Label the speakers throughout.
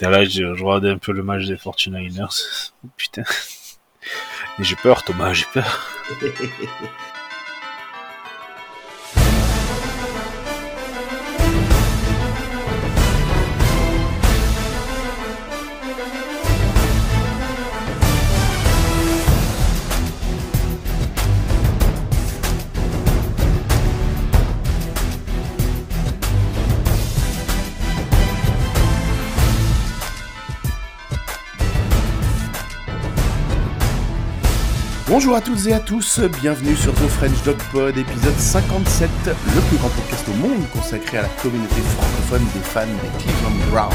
Speaker 1: là, je, je regardais un peu le match des 49ers. Putain. J'ai peur, Thomas, j'ai peur.
Speaker 2: Bonjour à toutes et à tous, bienvenue sur The French Dog Pod, épisode 57, le plus grand podcast au monde consacré à la communauté francophone des fans des Cleveland Browns.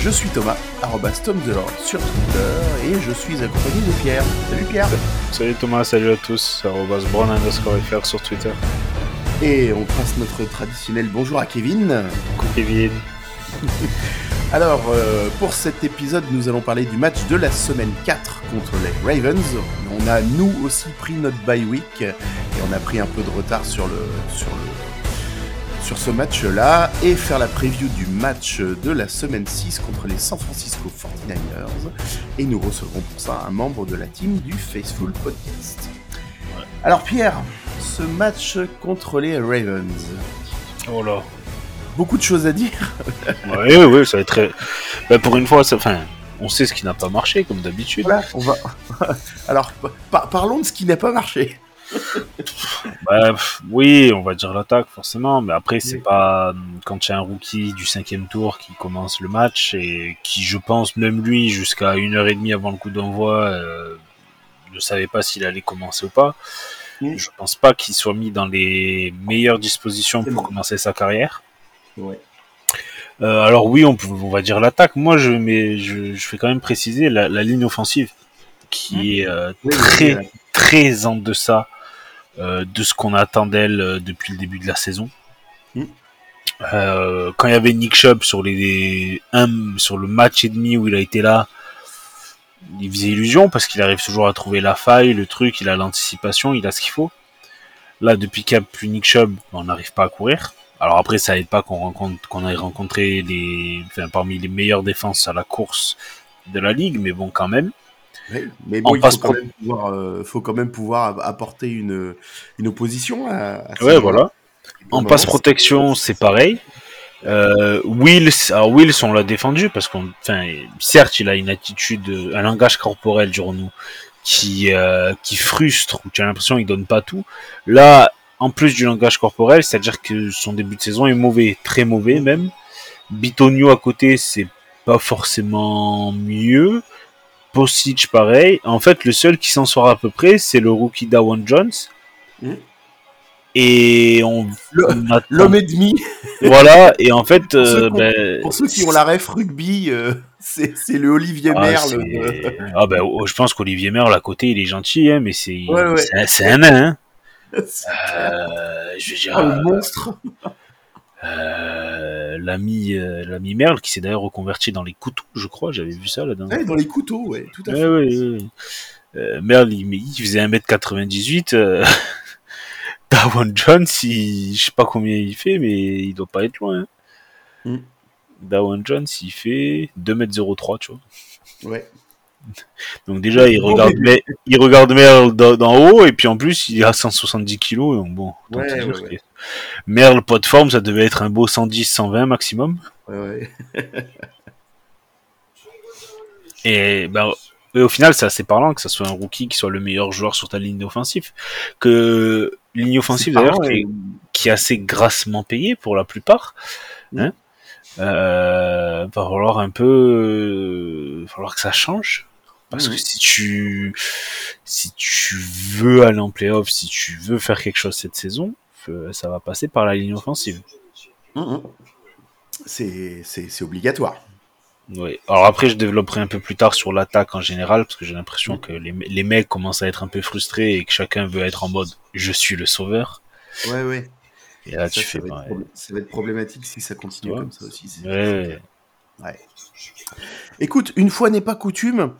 Speaker 2: Je suis Thomas, arrobas Tom Delord sur Twitter, et je suis accompagné de Pierre. Salut Pierre
Speaker 1: Salut Thomas, salut à tous. Arrobas Brown underscore FR sur Twitter.
Speaker 2: Et on passe notre traditionnel bonjour à Kevin.
Speaker 1: Coucou Kevin.
Speaker 2: Alors, euh, pour cet épisode, nous allons parler du match de la semaine 4 contre les Ravens. On a, nous aussi, pris notre bye week et on a pris un peu de retard sur, le, sur, le, sur ce match-là et faire la preview du match de la semaine 6 contre les San Francisco 49ers. Et nous recevrons pour ça un membre de la team du Faithful Podcast. Alors, Pierre, ce match contre les Ravens.
Speaker 1: Oh là.
Speaker 2: Beaucoup de choses à dire.
Speaker 1: Oui, oui, ça va être très. Bah, pour une fois, ça... enfin, on sait ce qui n'a pas marché, comme d'habitude.
Speaker 2: Voilà, on va. Alors, par- parlons de ce qui n'a pas marché.
Speaker 1: Bah, oui, on va dire l'attaque, forcément, mais après, c'est pas. Quand tu as un rookie du cinquième tour qui commence le match et qui, je pense, même lui, jusqu'à une heure et demie avant le coup d'envoi, euh, ne savait pas s'il allait commencer ou pas.
Speaker 2: Mm.
Speaker 1: Je pense pas qu'il soit mis dans les meilleures dispositions pour
Speaker 2: bon.
Speaker 1: commencer sa carrière.
Speaker 2: Ouais.
Speaker 1: Euh, alors oui, on, va dire l'attaque. Moi, je, mais je, je fais quand même préciser la, la ligne offensive qui est euh,
Speaker 2: Oui,
Speaker 1: très
Speaker 2: oui,
Speaker 1: très en deçà euh, de ce qu'on attend d'elle depuis le début de la saison.
Speaker 2: Mm.
Speaker 1: Euh, quand il y avait Nick Chubb sur les un, sur le match et demi où il a été là, il faisait illusion parce qu'il arrive toujours à trouver la faille, le truc, il a l'anticipation, il a ce qu'il faut. Là, depuis qu'il n'y a plus Nick Chubb, on n'arrive pas à courir. Alors après, ça aide pas qu'on rencontre, qu'on ait rencontré les, enfin, parmi les meilleures défenses à la course de la ligue, mais bon, quand même.
Speaker 2: Mais bon, il
Speaker 1: passe
Speaker 2: faut quand,
Speaker 1: pro-
Speaker 2: même pouvoir, euh, faut quand même pouvoir apporter une, une opposition à, à
Speaker 1: Ouais, voilà. En
Speaker 2: Comment
Speaker 1: passe protection, c'est pareil. Euh, Wills, alors Wills, on l'a défendu parce qu'on, enfin, certes, il a une attitude, euh, un langage corporel, dirons-nous, qui, euh, qui frustre, où tu as l'impression qu'il donne pas tout. Là, en plus du langage corporel, c'est-à-dire que son début de saison est mauvais, très mauvais même. Bitonio à côté, c'est pas forcément mieux. Posic, pareil. En fait, le seul qui s'en sort à peu près, c'est le rookie Dawan Jones.
Speaker 2: Mhm.
Speaker 1: Et on,
Speaker 2: L'homme et demi,
Speaker 1: voilà, et en fait,
Speaker 2: Pour ceux
Speaker 1: euh, ben,
Speaker 2: pour ceux qui ont la ref rugby, euh, c'est le Olivier
Speaker 1: ah,
Speaker 2: Merle.
Speaker 1: ah, ben, oh, je pense qu'Olivier Merle à côté, il est gentil, hein, mais c'est
Speaker 2: Ouais, ouais.
Speaker 1: c'est un- c'est un nain. Hein. Euh, je veux dire,
Speaker 2: un monstre.
Speaker 1: euh, l'ami euh, l'ami Merle qui s'est d'ailleurs reconverti dans les couteaux, je crois, j'avais vu ça là dedans
Speaker 2: Ouais, dans les couteaux, ouais, tout à
Speaker 1: Ouais,
Speaker 2: fait.
Speaker 1: ouais. Euh, Merle, il, il faisait 1m98. Euh... Dawan Jones, il, je sais pas combien il fait, mais il doit pas être loin. Hein.
Speaker 2: Mm.
Speaker 1: Dawan Jones, il fait 2m03, tu vois.
Speaker 2: Ouais.
Speaker 1: Donc déjà, il regarde, mais, il regarde Merle d'en haut, et puis en plus, il a 170 kilos, donc bon.
Speaker 2: Ouais, ouais, ouais.
Speaker 1: Merle, pas de forme, ça devait être un beau 110, 120 maximum. Et, ben, et au final, c'est assez parlant que ça soit un rookie qui soit le meilleur joueur sur ta ligne offensive. Que ligne offensive d'ailleurs qui, est- qui est assez grassement payée pour la plupart. Hein euh, va falloir un peu, euh, va falloir que ça change. Parce que si tu, si tu veux aller en playoff, si tu veux faire quelque chose cette saison, euh, ça va passer par la ligne offensive.
Speaker 2: Mhm. C'est obligatoire.
Speaker 1: Oui. Alors après, je développerai un peu plus tard sur l'attaque en général, parce que j'ai l'impression que les, les mecs commencent à être un peu frustrés et que chacun veut être en mode je suis le sauveur.
Speaker 2: Ouais, ouais.
Speaker 1: Et là,
Speaker 2: Ça,
Speaker 1: tu
Speaker 2: ça
Speaker 1: fais
Speaker 2: va ça va être problématique si ça continue
Speaker 1: Ouais.
Speaker 2: comme ça aussi.
Speaker 1: Ouais.
Speaker 2: Ouais. Écoute, une fois n'est pas coutume,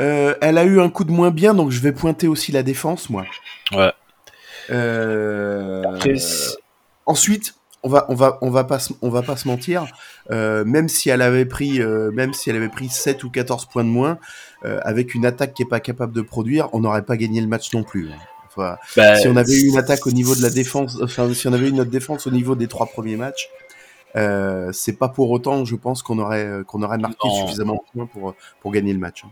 Speaker 2: euh, elle a eu un coup de moins bien, donc je vais pointer aussi la défense, moi.
Speaker 1: Ouais.
Speaker 2: Euh,
Speaker 1: Après,
Speaker 2: ensuite, on va, on va, on va pas, se- on va pas se mentir. euh, même si elle avait pris, euh, même si elle avait pris 7 ou 14 points de moins, euh, avec une attaque qui est pas capable de produire, on n'aurait pas gagné le match non plus. hein. Enfin,
Speaker 1: Bah,
Speaker 2: si on avait eu une attaque au niveau de la défense, enfin, si on avait eu notre défense au niveau des trois premiers matchs, euh, c'est pas pour autant, je pense, qu'on aurait, qu'on aurait marqué
Speaker 1: Non.
Speaker 2: suffisamment de points pour, pour gagner le match. hein.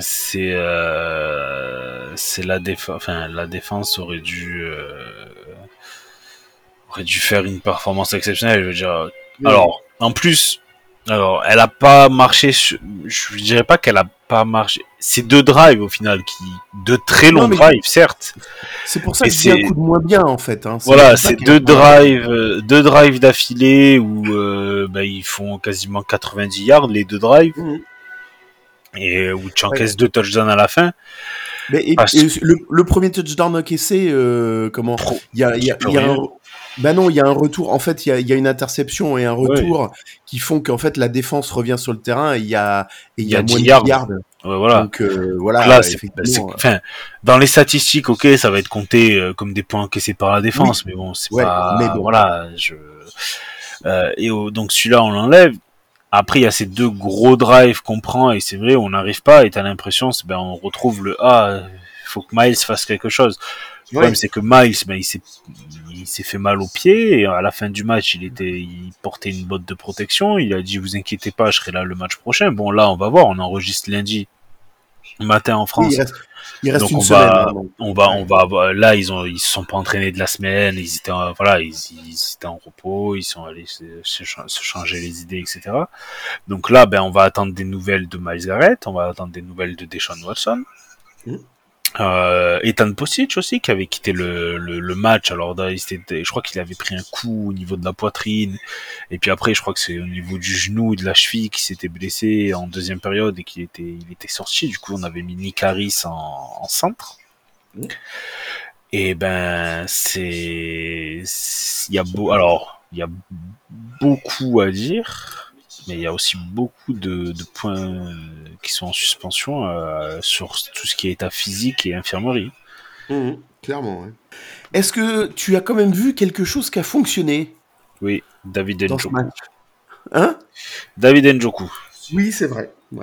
Speaker 1: C'est euh, c'est la défense enfin la défense aurait dû euh, aurait dû faire une performance exceptionnelle je veux dire alors en plus alors elle a pas marché sur- je dirais pas qu'elle a pas marché c'est deux drives au final qui de très longs
Speaker 2: Non,
Speaker 1: drives certes
Speaker 2: C'est pour ça que c'est un coup de moins bien en fait. Hein.
Speaker 1: voilà c'est deux drives euh, deux drives d'affilée où bah, ils font quasiment 90 yards les deux drives
Speaker 2: Mhm.
Speaker 1: Et où tu encaisses deux touchdowns à la fin
Speaker 2: Mais et- et le, le premier touchdown encaissé, euh, comment Il y a, y a- y a un, bah non, il y a un retour. En fait, il y a, y a une interception et un retour qui font qu'en fait la défense revient sur le terrain et il y a, et il y a, moins
Speaker 1: 10
Speaker 2: de
Speaker 1: yards.
Speaker 2: yards.
Speaker 1: Ouais, voilà
Speaker 2: Donc euh, voilà,
Speaker 1: là,
Speaker 2: effectivement.
Speaker 1: c'est- enfin, dans les statistiques, ok, ça va être compté euh, comme des points encaissés par la défense, mais bon, c'est
Speaker 2: Ouais,
Speaker 1: pas,
Speaker 2: mais bon.
Speaker 1: voilà, je, euh, et donc celui-là, on l'enlève. Après, il y a ces deux gros drives qu'on prend, et c'est vrai, on n'arrive pas, et t'as l'impression, c'est, ben, on retrouve le, ah, il faut que Miles fasse quelque chose. Le problème, c'est que Miles, ben, il s'est, il s'est fait mal au pied, et à la fin du match, il était, il portait une botte de protection, il a dit, vous inquiétez pas, je serai là le match prochain. Bon, là, on va voir, on enregistre lundi matin en
Speaker 2: Oui,
Speaker 1: France.
Speaker 2: il reste, il reste
Speaker 1: Donc
Speaker 2: une
Speaker 1: on
Speaker 2: semaine.
Speaker 1: va-
Speaker 2: hein.
Speaker 1: On va, on va, là, ils ont, ils se sont pas entraînés de la semaine, ils étaient, en- voilà, ils, ils étaient en repos, ils sont allés se, se cha- se changer les idées, etc. Donc là, ben, on va attendre des nouvelles de Miles Garrett, on va attendre des nouvelles de Deshaun Watson.
Speaker 2: Mhm.
Speaker 1: Euh, Ethan Posich aussi, qui avait quitté le, le, le match. Alors, là, il je crois qu'il avait pris un coup au niveau de la poitrine. Et puis après, je crois que c'est au niveau du genou et de la cheville qui s'était blessé en deuxième période et qu'il était, il était sorti. Du coup, on avait mis Nick Harris en, en centre. Et ben, c'est- il y a beau, alors, il y a beaucoup à dire, mais il y a aussi beaucoup de, de points qui sont en suspension euh, sur tout ce qui est état physique et infirmerie.
Speaker 2: Mhm, clairement. ouais. Est-ce que tu as quand même vu quelque chose qui a fonctionné?
Speaker 1: Oui, David Njoku.
Speaker 2: Hein?
Speaker 1: David Njoku,
Speaker 2: Oui, c'est vrai. Ouais.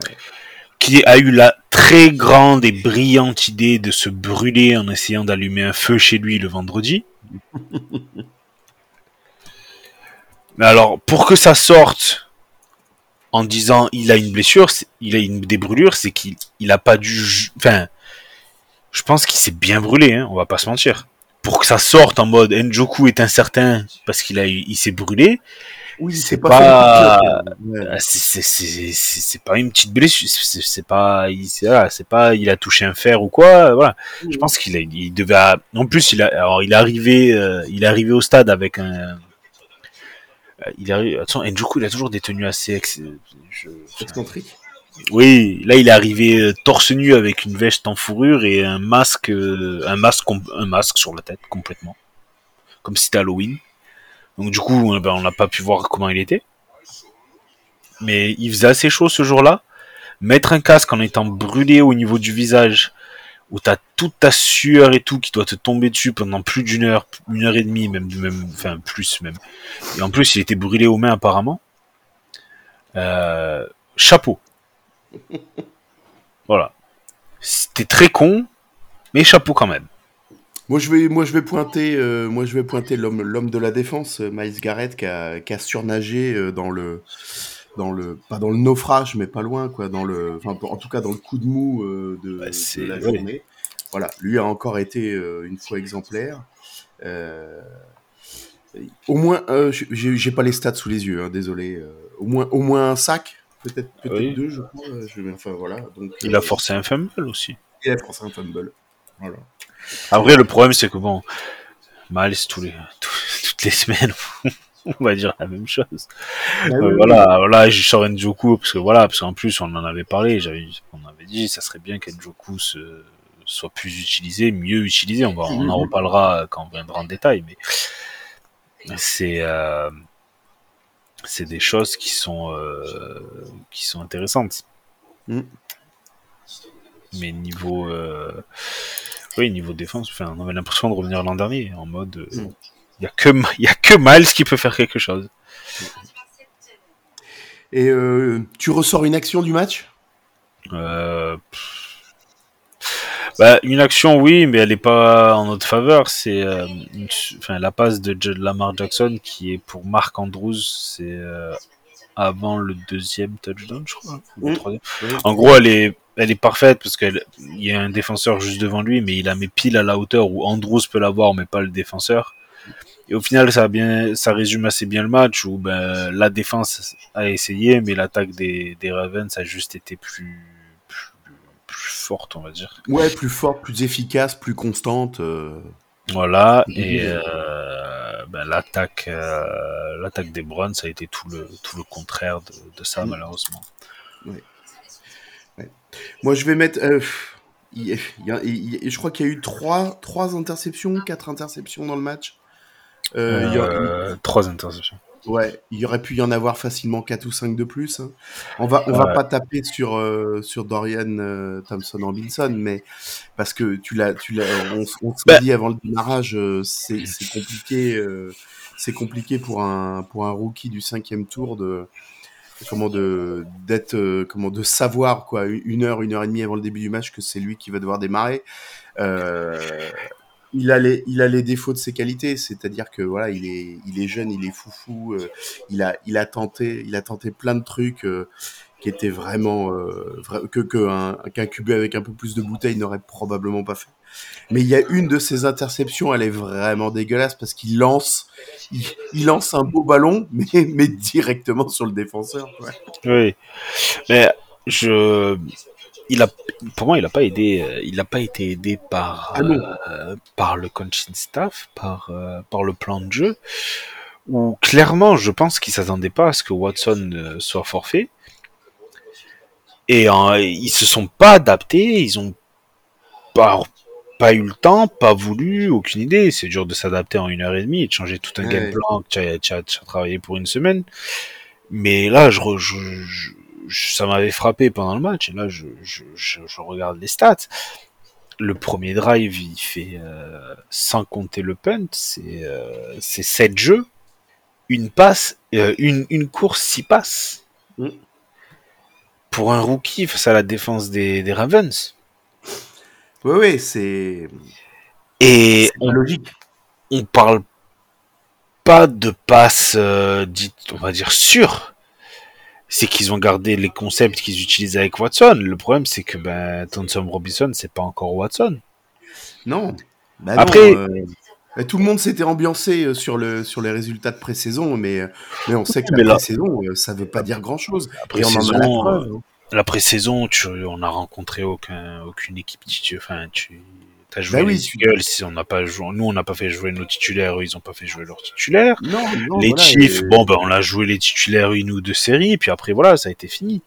Speaker 1: qui a eu la très grande et brillante idée de se brûler en essayant d'allumer un feu chez lui le vendredi. Mais alors, pour que ça sorte en disant il a une blessure, il a une des brûlures, c'est qu'il il a pas dû. Enfin, je pense qu'il s'est bien brûlé, hein, on va pas se mentir. Pour que ça sorte en mode Njoku est incertain parce qu'il a eu- il s'est brûlé,
Speaker 2: Oui,
Speaker 1: C'est
Speaker 2: pas.
Speaker 1: Ah, c'est- pas une petite blessure, c'est- pas, il, c'est pas, il a touché un fer ou quoi, voilà. Je pense qu'il il devait, en plus il a, alors il est arrivé, euh, il est arrivé au stade avec un, il arrive, attention, Njoku il a toujours des tenues assez, ex- je-
Speaker 2: Excentrique.
Speaker 1: oui, là il est arrivé euh, torse nu avec une veste en fourrure et un masque, euh, un masque, un masque sur la tête complètement, comme si c'était Halloween. Donc du coup, ben, on n'a pas pu voir comment il était. Mais il faisait assez chaud ce jour-là. Mettre un casque en étant brûlé au niveau du visage, où t'as toute ta sueur et tout qui doit te tomber dessus pendant plus d'une heure, une heure et demie, même, même, enfin plus même. Et en plus, il était brûlé aux mains apparemment. Euh, chapeau. Voilà. C'était très con, mais chapeau quand même.
Speaker 2: Moi je vais, moi je vais pointer, euh, moi je vais pointer l'homme, l'homme de la défense, euh, Miles Garrett, qui a, qui a surnagé dans le, dans le, pas dans le naufrage, mais pas loin, quoi, dans le, enfin, en tout cas dans le coup de mou euh, de,
Speaker 1: Bah,
Speaker 2: la
Speaker 1: ouais.
Speaker 2: journée. Voilà, lui a encore été euh, une fois exemplaire. Euh, au moins, j'ai pas les stats sous les yeux, hein, désolé. au moins, au moins un sac, peut-être, peut-être
Speaker 1: Oui.
Speaker 2: deux, je crois. Je, enfin voilà. Donc,
Speaker 1: Il a forcé un fumble aussi.
Speaker 2: Il a forcé un fumble. Voilà.
Speaker 1: Après, le problème, c'est que bon, Miles, tous les, toutes les semaines, on va dire la même chose.
Speaker 2: Bah
Speaker 1: Euh,
Speaker 2: oui,
Speaker 1: voilà, voilà, je sors Njoku parce que voilà, parce qu'en plus, on en avait parlé, j'avais, on avait dit, ça serait bien qu'Njoku se, soit plus utilisé, mieux utilisé. On va, on en
Speaker 2: Mhm.
Speaker 1: reparlera quand on viendra en détail, mais c'est, euh, c'est des choses qui sont, euh, qui sont intéressantes.
Speaker 2: Mhm.
Speaker 1: Mais niveau, oui, niveau défense, enfin, on avait l'impression de revenir l'an dernier en mode, il
Speaker 2: Mhm.
Speaker 1: y a que, que Miles qui peut faire quelque chose.
Speaker 2: Et euh, tu ressors une action du match?
Speaker 1: Euh, bah, une action, oui, mais elle n'est pas en notre faveur. C'est euh, enfin, la passe de Lamar Jackson qui est pour Mark Andrews. C'est avant le deuxième touchdown, je crois. En gros, elle est, elle est parfaite parce qu'il y a un défenseur juste devant lui, mais il la met pile à la hauteur où Andrews peut l'avoir, mais pas le défenseur. Et au final, ça, a bien, ça résume assez bien le match où ben, la défense a essayé, mais l'attaque des, des Ravens a juste été plus, plus, forte, on va dire.
Speaker 2: Ouais, plus forte, plus efficace, plus constante. Euh.
Speaker 1: Voilà, et euh, ben, l'attaque, euh, l'attaque des Browns a été tout le, tout le contraire de, de ça, mm. malheureusement. Ouais.
Speaker 2: Ouais. Moi, je vais mettre. Il, il, je crois qu'il y a eu trois, trois interceptions, quatre interceptions dans le match.
Speaker 1: Euh, il y euh, Trois interceptions.
Speaker 2: Ouais, il y aurait pu y en avoir facilement 4 ou 5 de plus. Hein. On va, on va pas taper sur, euh, sur Dorian Thompson Robinson, mais parce que tu l'as, tu l'as, on, on s'est bah. dit avant le démarrage, c'est, c'est compliqué, c'est compliqué pour un, pour un rookie du cinquième tour de, comment de, d'être, comment de savoir quoi, une heure, une heure et demie avant le début du match que c'est lui qui va devoir démarrer. Il a les, défauts de ses qualités, c'est-à-dire que voilà, il est, jeune, il est foufou, euh, il a, tenté, il a tenté plein de trucs euh, qui étaient vraiment euh, que qu'un QB avec un peu plus de bouteilles n'aurait probablement pas fait. Mais il y a une de ses interceptions, elle est vraiment dégueulasse parce qu'il lance, il, lance un beau ballon, mais, mais directement sur le défenseur.
Speaker 1: Oui, mais je il a, pour moi, il n'a pas aidé, euh, il n'a pas été aidé par, ah euh, par le coaching staff, par, euh, par le plan de jeu, où clairement, je pense qu'ils s'attendaient pas à ce que Watson soit forfait. Et ils se sont pas adaptés, ils ont pas, pas eu le temps, pas voulu, aucune idée. C'est dur de s'adapter en une heure et demie et de changer tout un game plan que tu as, travaillé pour une semaine. Mais là, je, je ça m'avait frappé pendant le match. Et là, je, je, je, regarde les stats. Le premier drive, il fait, euh, sans compter le punt, c'est euh, 7 jeux, une passe, euh, une, une course, 6 passes. Mm. Pour un rookie face à la défense des, des Ravens.
Speaker 2: Oui, oui, c'est.
Speaker 1: Et on, logique. On parle pas de passe, euh, on va dire, sûre c'est qu'ils ont gardé les concepts qu'ils utilisent avec Watson. Le problème, c'est que ben, Thompson Robinson, c'est pas encore Watson.
Speaker 2: Non. Bah Après. Euh, tout le monde s'était ambiancé euh, sur, le, sur les résultats de pré-saison, mais, euh, mais on sait que la pré-saison, ça veut pas dire grand-chose.
Speaker 1: La saison hein. la pré-saison, on n'a rencontré aucun, aucune équipe. Enfin, tu, T'as joué bah les si on n'a pas joué, nous on n'a pas fait jouer nos titulaires, eux ils ont pas fait jouer leurs titulaires. les Chiefs, bon ben on a joué les titulaires une ou deux séries, puis après voilà, ça a été fini.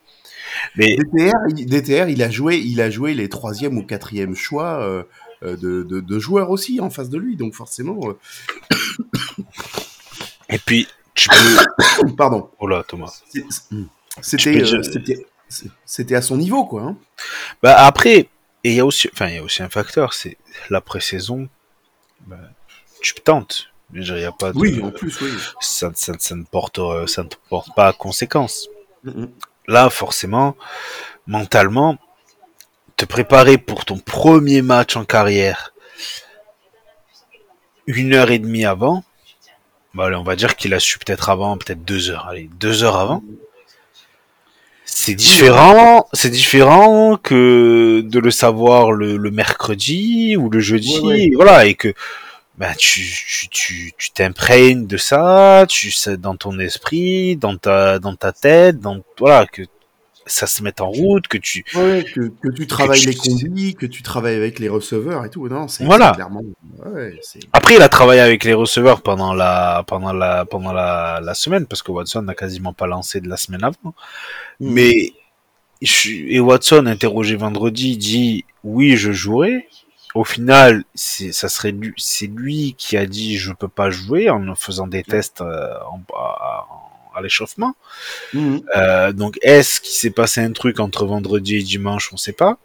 Speaker 2: Mais DTR, il a joué, il a joué les troisième ou quatrième choix euh, euh, de, de, joueurs aussi en face de lui, donc forcément. Euh,
Speaker 1: Et puis tu peux.
Speaker 2: Pardon.
Speaker 1: Oh là, Thomas.
Speaker 2: C'était, c'était à son niveau quoi. Hein.
Speaker 1: Bah après et il y a aussi, enfin, il y a aussi un facteur, c'est la pré-saison. Bah, tu tentes. Il y a pas
Speaker 2: oui, en plus, oui.
Speaker 1: Ça, ça, ça, ne porte, ça ne porte pas à conséquence. Là, forcément, mentalement, te préparer pour ton premier match en carrière une heure et demie avant, bah, on va dire qu'il a su peut-être avant, peut-être deux heures, allez, deux heures avant. C'est différent, c'est différent que de le savoir le, mercredi ou le jeudi, voilà, et que bah, tu tu tu t'imprègnes de ça, tu sais dans ton esprit, dans ta dans ta tête, dans voilà que ça se mette en route, que tu
Speaker 2: que, que, tu travailles les conduits, que tu travailles avec les receveurs et tout. Non, c'est
Speaker 1: voilà. clairement. Ouais, Après, il a travaillé avec les receveurs pendant la pendant la pendant la, la semaine parce que Watson n'a quasiment pas lancé de la semaine avant. Mm. Mais et Watson interrogé vendredi dit oui, je jouerai. Au final, c'est ça serait lui, c'est lui qui a dit je peux pas jouer en faisant des tests euh, en, en à l'échauffement. Mhm. Euh, donc, est-ce qu'il s'est passé un truc entre vendredi et dimanche? On ne sait pas.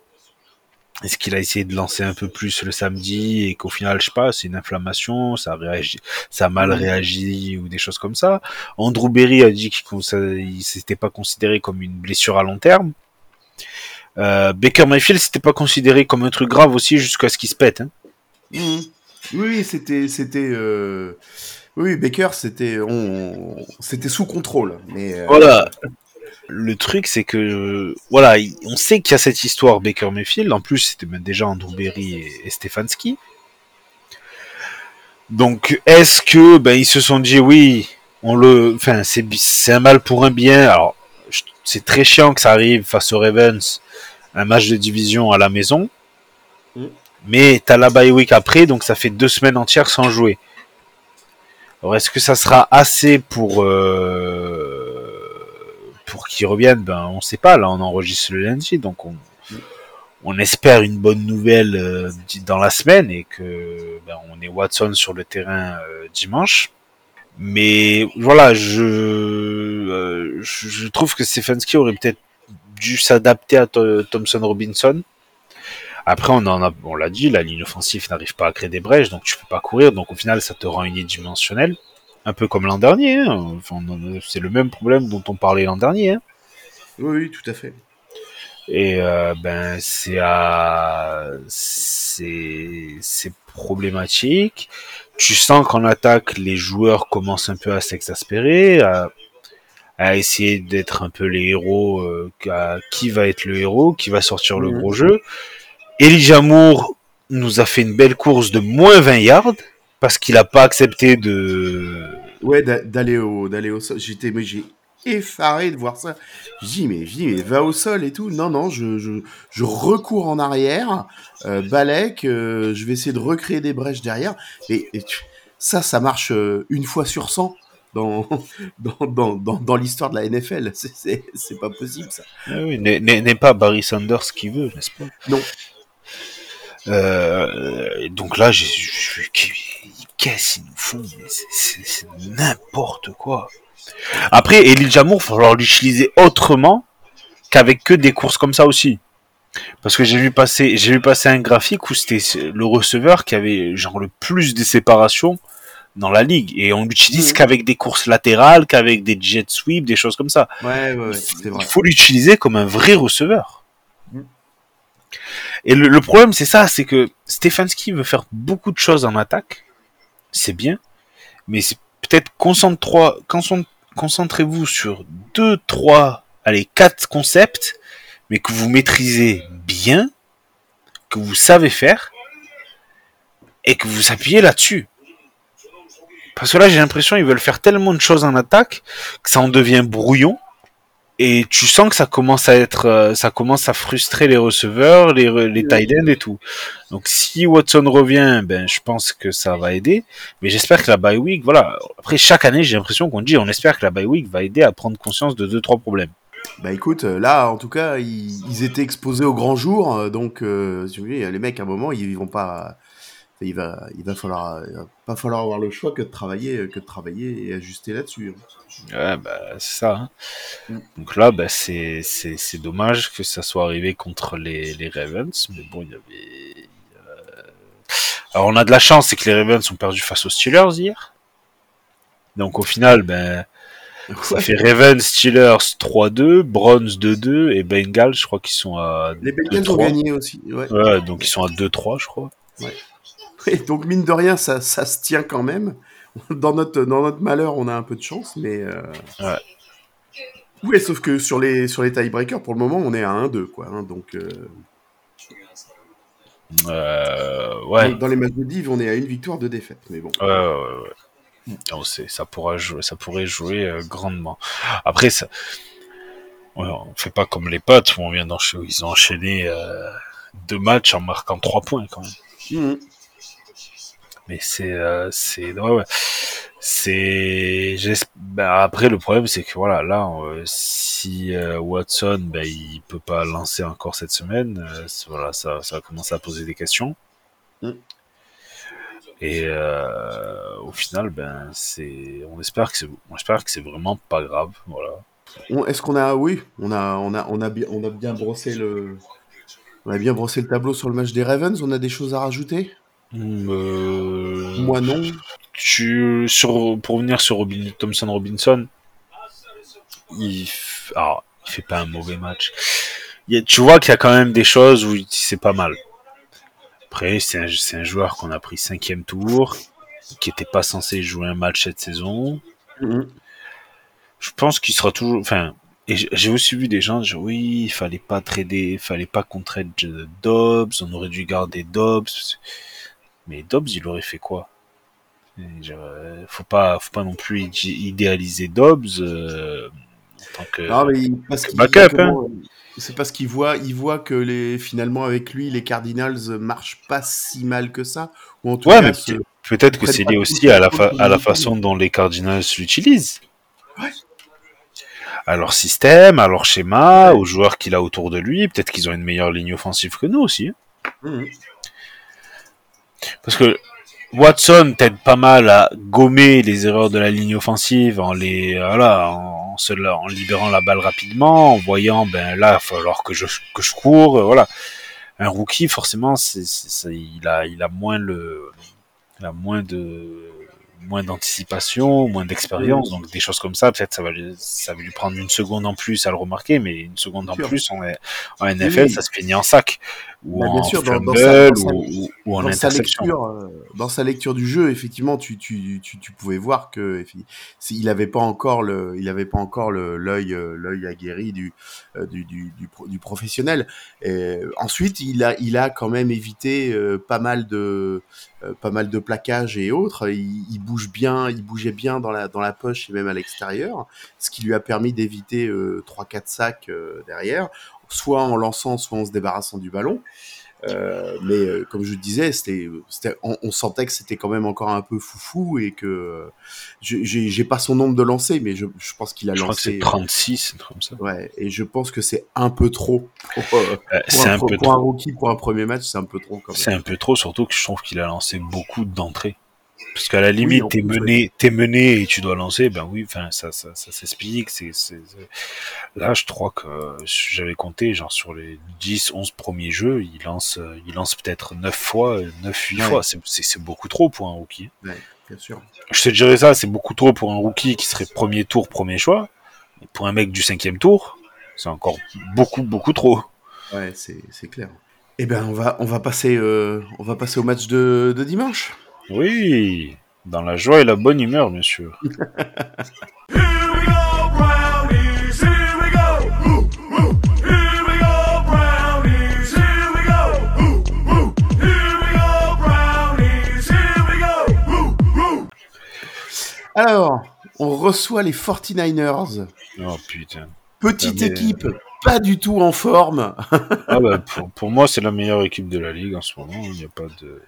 Speaker 1: est-ce qu'il a essayé de lancer un peu plus le samedi et qu'au final, je sais pas, c'est une inflammation, ça a réagi, ça a mal réagi ou des choses comme ça? Andrew Berry a dit qu'il s'était pas considéré comme une blessure à long terme. Euh, Baker Mayfield, c'était pas considéré comme un truc grave aussi jusqu'à ce qu'il se pète. Hein.
Speaker 2: Mmh. Oui, c'était, c'était, euh... oui, Baker, c'était, on, c'était sous contrôle. Mais euh,
Speaker 1: voilà. Le truc, c'est que, voilà, on sait qu'il y a cette histoire Baker Mayfield. En plus, c'était même déjà Andrew Berry et, Stefanski. Donc, est-ce que, ben, ils se sont dit, oui, on le, enfin, c'est, c'est un mal pour un bien. Alors, c'est très chiant que ça arrive face aux Ravens un match de division à la maison. Mm. Mais t'as la bye week après, donc ça fait deux semaines entières sans jouer. Alors est-ce que ça sera assez pour euh, pour qu'ils reviennent Ben on sait pas. Là on enregistre le lundi, donc on, on espère une bonne nouvelle euh, dans la semaine et que ben, on est Watson sur le terrain euh, dimanche. Mais voilà, je, je trouve que Stefanski aurait peut-être dû s'adapter à Thompson Robinson. Après, on en a, on l'a dit, la ligne offensive n'arrive pas à créer des brèches, donc tu peux pas courir. Donc au final, ça te rend unidimensionnel, un peu comme l'an dernier. Hein. c'est le même problème dont on parlait l'an dernier. Hein.
Speaker 2: Oui, tout à fait.
Speaker 1: Et euh, ben c'est c'est problématique. Tu sens qu'en attaque, les joueurs commencent un peu à s'exaspérer, à essayer d'être un peu les héros, euh, qui va être le héros, qui va sortir le gros jeu. Elijah Moore nous a fait une belle course de moins 20 yards parce qu'il n'a pas accepté de.
Speaker 2: Ouais, d'aller au, d'aller au sol. J'étais, mais j'ai effaré de voir ça. Je dis, mais, je dis, mais va au sol et tout. Non, non, je, je, je recours en arrière, euh, Balek, euh, je vais essayer de recréer des brèches derrière. Et, ça, ça marche euh, une fois sur 100 dans, dans, dans, dans, l'histoire de la NFL. C'est pas possible, ça.
Speaker 1: Ah oui, n'est pas Barry Sanders qui veut, n'est-ce pas?
Speaker 2: Non.
Speaker 1: Euh, donc là, je qu'est-ce qu'ils nous font C'est n'importe quoi. Après, Elijah Moore, il va falloir l'utiliser autrement qu'avec que des courses comme ça aussi. Parce que j'ai vu passer, j'ai vu passer un graphique où c'était le receveur qui avait genre le plus de séparation dans la ligue et on l'utilise mmh. qu'avec des courses latérales, qu'avec des jet sweeps, des choses comme ça.
Speaker 2: Ouais, ouais, c'est vrai.
Speaker 1: Il faut l'utiliser comme un vrai receveur. Mmh. Et le, problème, c'est ça, c'est que Stefanski veut faire beaucoup de choses en attaque, c'est bien, mais peut-être concentrez-vous sur deux, trois, allez, quatre concepts, mais que vous maîtrisez bien, que vous savez faire, et que vous appuyez là-dessus. Parce que là, j'ai l'impression qu'ils veulent faire tellement de choses en attaque que ça en devient brouillon. Et tu sens que ça commence à être, euh, ça commence à frustrer les receveurs, les, les tight ends et tout. Donc si Watson revient, ben je pense que ça va aider. Mais j'espère que la bye week, voilà. Après chaque année, j'ai l'impression qu'on dit, on espère que la bye week va aider à prendre conscience de deux trois problèmes.
Speaker 2: Bah écoute, euh, là en tout cas, ils, étaient exposés au grand jour, euh, donc euh, les mecs à un moment ils vont pas il va, il va falloir, pas falloir avoir le choix que de travailler, que de travailler et ajuster là-dessus.
Speaker 1: Hein. Ouais, bah, c'est ça. Hein. Mm. Donc là, bah, c'est, c'est, dommage que ça soit arrivé contre les, les Ravens, mais bon, il y avait. Euh, alors, on a de la chance, c'est que les Ravens ont perdu face aux Steelers hier. Donc, au final, ben. Ça fait Ravens, Steelers 3-2, Browns 2-2 et Bengals, je crois qu'ils sont à.
Speaker 2: Les Bengals ont gagné aussi. Ouais.
Speaker 1: ouais donc ils sont à 2-3, je crois.
Speaker 2: Ouais. Donc mine de rien, ça, ça, se tient quand même. Dans notre, dans notre malheur, on a un peu de chance, mais. Euh...
Speaker 1: Ouais.
Speaker 2: Oui, sauf que sur les, sur les tiebreakers, pour le moment, on est à 1-2, quoi. Hein, donc. Euh...
Speaker 1: Euh, ouais.
Speaker 2: Dans les matchs de div, on est à une victoire, deux défaites, mais bon.
Speaker 1: Ouais, ouais, ouais. Ça, pourra jouer, ça pourrait jouer euh, grandement. Après, ça, ouais, on fait pas comme les potes où on vient d'enchaîner, ils ont enchaîné euh, deux matchs en marquant trois points quand même. Mmh mais c'est euh, c'est ouais, ouais. c'est bah, après le problème c'est que voilà là euh, si euh, Watson ben il peut pas lancer encore cette semaine voilà ça ça va commencer à poser des questions mm. et au final ben c'est on espère que c'est on espère que c'est vraiment pas grave voilà
Speaker 2: est-ce qu'on a oui on a on a on a bien on a bien brossé le On a bien brossé le tableau sur le match des Ravens. On a des choses à rajouter?
Speaker 1: Euh,
Speaker 2: Moi non.
Speaker 1: tu, sur, pour revenir sur Robin, Thompson Robinson, il, f- alors, il fait pas un mauvais match. Il y a- tu vois qu'il y a quand même des choses où c'est pas mal. Après, c'est un, c'est un joueur qu'on a pris cinquième tour, qui était pas censé jouer un match cette saison.
Speaker 2: Mhm.
Speaker 1: Je pense qu'il sera toujours. Enfin, et j'ai aussi vu des gens dire oui, il fallait pas trader, il fallait pas qu'on trade Dobbs, on aurait dû garder Dobbs. Mais Dobbs, il aurait fait quoi? Euh, Faut pas, faut pas non plus idé- idéaliser Dobbs euh, en tant que.
Speaker 2: Non, mais parce
Speaker 1: backup,
Speaker 2: comment, euh, C'est parce qu'il voit, il voit que les, finalement avec lui, les Cardinals marchent pas si mal que ça. Ou en tout
Speaker 1: Ouais,
Speaker 2: cas,
Speaker 1: mais peut-être que c'est lié aussi à la, à façon dont les Cardinals l'utilisent.
Speaker 2: Ouais.
Speaker 1: À leur système, à leur schéma,
Speaker 2: Ouais.
Speaker 1: aux joueurs qu'il a autour de lui. Peut-être qu'ils ont une meilleure ligne offensive que nous aussi. hein.
Speaker 2: Mhm.
Speaker 1: Parce que Watson t'aide pas mal à gommer les erreurs de la ligne offensive en les voilà en, se la- en libérant la balle rapidement, en voyant ben là il va falloir que je que je cours, euh, voilà. Un rookie forcément c'est il a il a moins le il a moins de moins d'anticipation, moins d'expérience, donc des choses comme ça, peut-être ça va lui, ça va lui prendre une seconde en plus à le remarquer, mais une seconde en plus en, en NFL, ça se finit en sac ou
Speaker 2: Bah, bien
Speaker 1: en
Speaker 2: sûr, dans- sa- dans sa-
Speaker 1: ou, ou- ou en
Speaker 2: dans sa
Speaker 1: interception.
Speaker 2: lecture, euh, dans sa lecture du jeu, effectivement, tu, tu, tu, tu pouvais voir que il avait pas encore le, il avait pas encore le l'œil euh, l'œil aguerri du, euh, du, du, du, pro- du professionnel. Et ensuite, il a il a quand même évité euh, pas mal de euh, pas mal de plaquages et autres. Il, il bouge bien, il bougeait bien dans la dans la poche et même à l'extérieur, ce qui lui a permis d'éviter euh, 3-4 sacs euh, derrière, soit en lançant, soit en se débarrassant du ballon. Euh, mais euh, comme je disais, c'était, on, on sentait que c'était quand même encore un peu foufou et que euh, j'ai, pas son nombre de lancers, mais je, je pense qu'il a
Speaker 1: Je crois que
Speaker 2: lancé.
Speaker 1: c'est 36, un truc comme ça.
Speaker 2: Ouais, et je pense que c'est un peu trop pour, euh, pour un,
Speaker 1: peu
Speaker 2: pour un
Speaker 1: trop.
Speaker 2: rookie pour un premier match, c'est un peu trop.
Speaker 1: C'est un peu trop, surtout que je trouve qu'il a lancé beaucoup d'entrées. Parce qu'à la limite,
Speaker 2: en
Speaker 1: t'es mené, t'es mené et tu dois lancer, ben oui, enfin ça, ça, ça s'explique. C'est, Là, je crois que j'avais compté, genre sur les 10, 11 premiers jeux, il lance, euh, il lance peut-être 9 fois, 9, 8
Speaker 2: Ouais.
Speaker 1: fois. C'est, beaucoup trop pour un rookie.
Speaker 2: Ouais, bien sûr.
Speaker 1: Je te dirais ça, c'est beaucoup trop pour un rookie qui serait premier tour, premier choix. Et pour un mec du cinquième tour, c'est encore beaucoup, beaucoup trop.
Speaker 2: Ouais, c'est, c'est clair. Eh ben, on va, on va passer, euh, on va passer au match de, de dimanche.
Speaker 1: Oui, dans la joie et la bonne humeur, bien sûr.
Speaker 3: Here we go, brownies. Here we go. Woo, woo. Here we go, brownies. Here we go. Woo, woo. Here we go, brownies. Here we go. Woo, woo.
Speaker 2: Alors, on reçoit les 49ers.
Speaker 1: Oh putain.
Speaker 2: Petite
Speaker 1: mais-
Speaker 2: équipe, pas du tout en forme.
Speaker 1: Ah bah, pour, pour moi, c'est la meilleure équipe de la ligue en ce moment. Il n'y a pas de.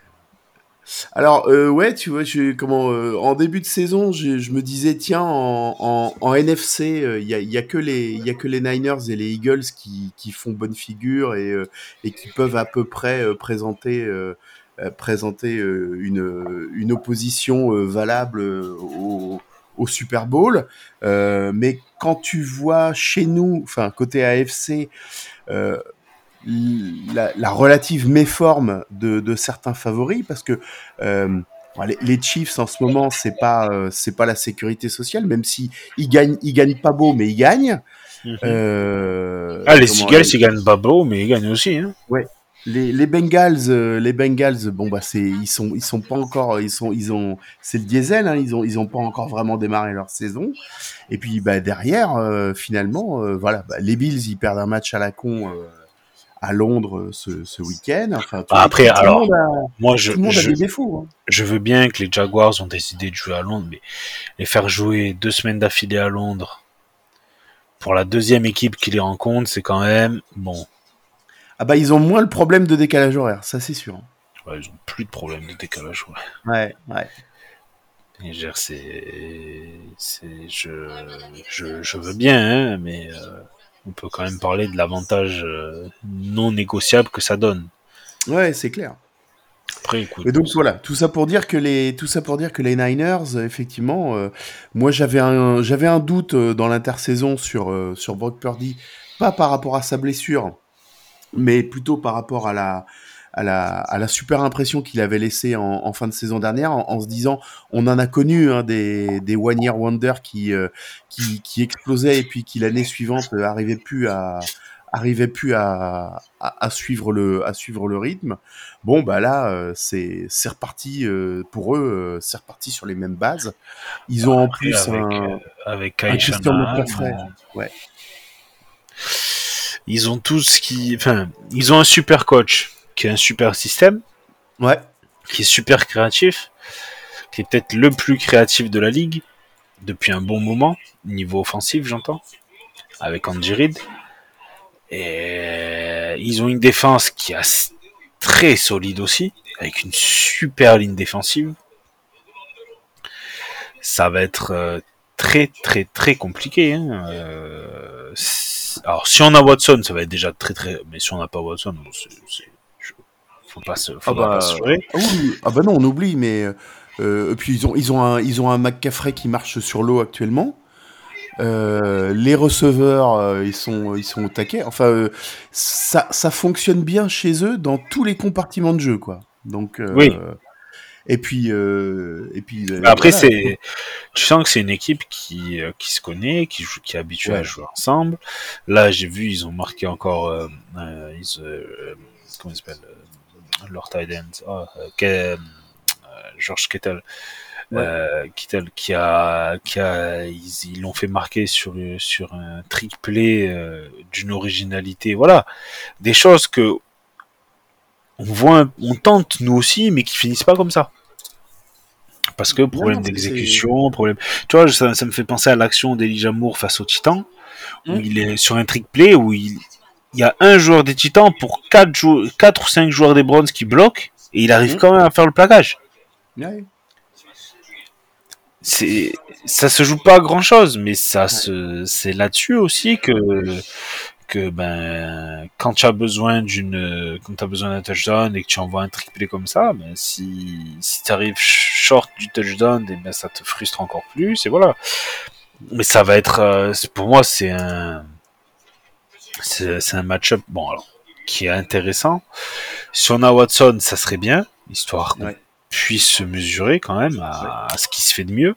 Speaker 2: Alors, euh, ouais, tu vois, je, comment, euh, en début de saison, je, me disais, tiens, en, en, NFC, euh, il y, a, y, a que les- y a que les Niners et les Eagles qui, qui font bonne figure et, euh, et qui peuvent à peu près euh, présenter, euh, euh, présenter euh, une, une opposition euh, valable euh, au, Super Bowl. Euh, mais quand tu vois chez nous, enfin, côté AFC, euh, la, la relative méforme de, de certains favoris parce que euh, les, les Chiefs en ce moment c'est pas euh, c'est pas la sécurité sociale même si ils gagnent ils gagnent pas beau mais ils gagnent euh,
Speaker 1: ah, les
Speaker 2: comment-
Speaker 1: Eagles, ils gagnent pas beau, mais ils gagnent aussi. Hein.
Speaker 2: les, les Bengals euh, les Bengals bon bah c'est ils sont ils sont pas encore ils sont ils ont c'est le diesel hein, ils ont ils ont pas encore vraiment démarré leur saison et puis bah derrière euh, finalement euh, voilà bah, les Bills ils perdent un match à la con euh, à Londres euh, ce, ce week-end enfin tout-
Speaker 1: Ah, après,
Speaker 2: tout
Speaker 1: alors,
Speaker 2: monde a-
Speaker 1: Moi, je,
Speaker 2: tout le monde a
Speaker 1: je,
Speaker 2: des défauts. hein.
Speaker 1: je veux bien que les Jaguars ont décidé de jouer à Londres, mais les faire jouer deux semaines d'affilée à Londres pour la deuxième équipe qui les rencontre, c'est quand même bon.
Speaker 2: Ah bah ils ont moins le problème de décalage horaire, ça c'est sûr.
Speaker 1: Ouais, ils ont plus de problème de décalage. Ouais.
Speaker 2: Ouais, ouais.
Speaker 1: Je, je, je veux bien, hein, mais euh, on peut quand même parler de l'avantage euh, non négociable que ça donne.
Speaker 2: Ouais, c'est clair.
Speaker 1: Après, écoute,
Speaker 2: Et donc voilà, tout ça pour dire que les, tout ça pour dire que les Niners, effectivement, euh, moi j'avais un, j'avais un doute euh, dans l'intersaison sur euh, sur Brock Purdy, pas par rapport à sa blessure, mais plutôt par rapport à la, à la, à la super impression qu'il avait laissée en, en fin de saison dernière, en, en se disant, on en a connu hein, des, des one year wonder qui, euh, qui, qui explosaient et puis qui l'année suivante euh, arrivaient plus à arrivait plus à, à, à suivre le à suivre le rythme. Bon bah là euh, c'est c'est reparti euh, pour eux euh, c'est reparti sur les mêmes bases. Ils ont en plus
Speaker 1: avec,
Speaker 2: un,
Speaker 1: euh, avec
Speaker 2: un Christian
Speaker 1: euh,
Speaker 2: Ouais.
Speaker 1: ils ont tous qui, enfin, ils ont un super coach qui a un super système,
Speaker 2: Ouais.
Speaker 1: qui est super créatif, qui est peut-être le plus créatif de la ligue depuis un bon moment, niveau offensif, j'entends, avec Andy Reid. Et ils ont une défense qui est très solide aussi, avec une super ligne défensive. Ça va être euh, très très très compliqué. Hein. Euh, alors si on a Watson, ça va être déjà très très. Mais si on n'a pas Watson, bon, c'est, faut pas se, faudra
Speaker 2: bah,
Speaker 1: pas se leurrer.
Speaker 2: Ah, oui, ah bah non, on oublie, mais euh, et puis ils ont ils ont un ils ont un McCaffrey qui marche sur l'eau actuellement. Euh, les receveurs, euh, ils sont ils sont au taquet. Enfin, euh, ça ça fonctionne bien chez eux dans tous les compartiments de jeu, quoi. Donc euh,
Speaker 1: Oui.
Speaker 2: Et puis euh, et puis. euh,
Speaker 1: Mais Après,
Speaker 2: voilà.
Speaker 1: c'est, tu sens que c'est une équipe qui, euh, qui se connaît, qui joue, qui est habituée à jouer ensemble. Là, j'ai vu, ils ont marqué encore, euh, euh, ils, euh, comment il s'appelle, euh, leur tight end, oh, euh, Ke- euh, George.
Speaker 2: Ouais.
Speaker 1: Euh, Kittle qui a, qui a, ils l'ont fait marquer sur sur un trick play euh, d'une originalité, voilà, des choses que on voit, on tente nous aussi, mais qui finissent pas comme ça. Parce que problème d'exécution, problème. Tu vois, ça, ça me fait penser à l'action d'Elijah Moore face aux Titans, où
Speaker 2: Mm.
Speaker 1: il est sur un trick play où il, il y a un joueur des Titans pour quatre, jou- quatre ou cinq joueurs des Browns qui bloquent, et il arrive
Speaker 2: Mm.
Speaker 1: quand même à faire le plaquage.
Speaker 2: Ouais.
Speaker 1: C'est, ça se joue pas à grand chose, mais ça se, c'est là-dessus aussi que, que ben, quand tu as besoin d'une, quand tu as besoin d'un touchdown et que tu envoies un trick play comme ça, ben, si, si tu arrives short du touchdown, et ben, ça te frustre encore plus, et voilà. Mais ça va être, euh, pour moi, c'est un, c'est, un match-up, bon, alors, qui est intéressant. Si on a Watson, ça serait bien, histoire qu'on
Speaker 2: Ouais.
Speaker 1: puisse se mesurer quand même à, à ce qui se fait de mieux.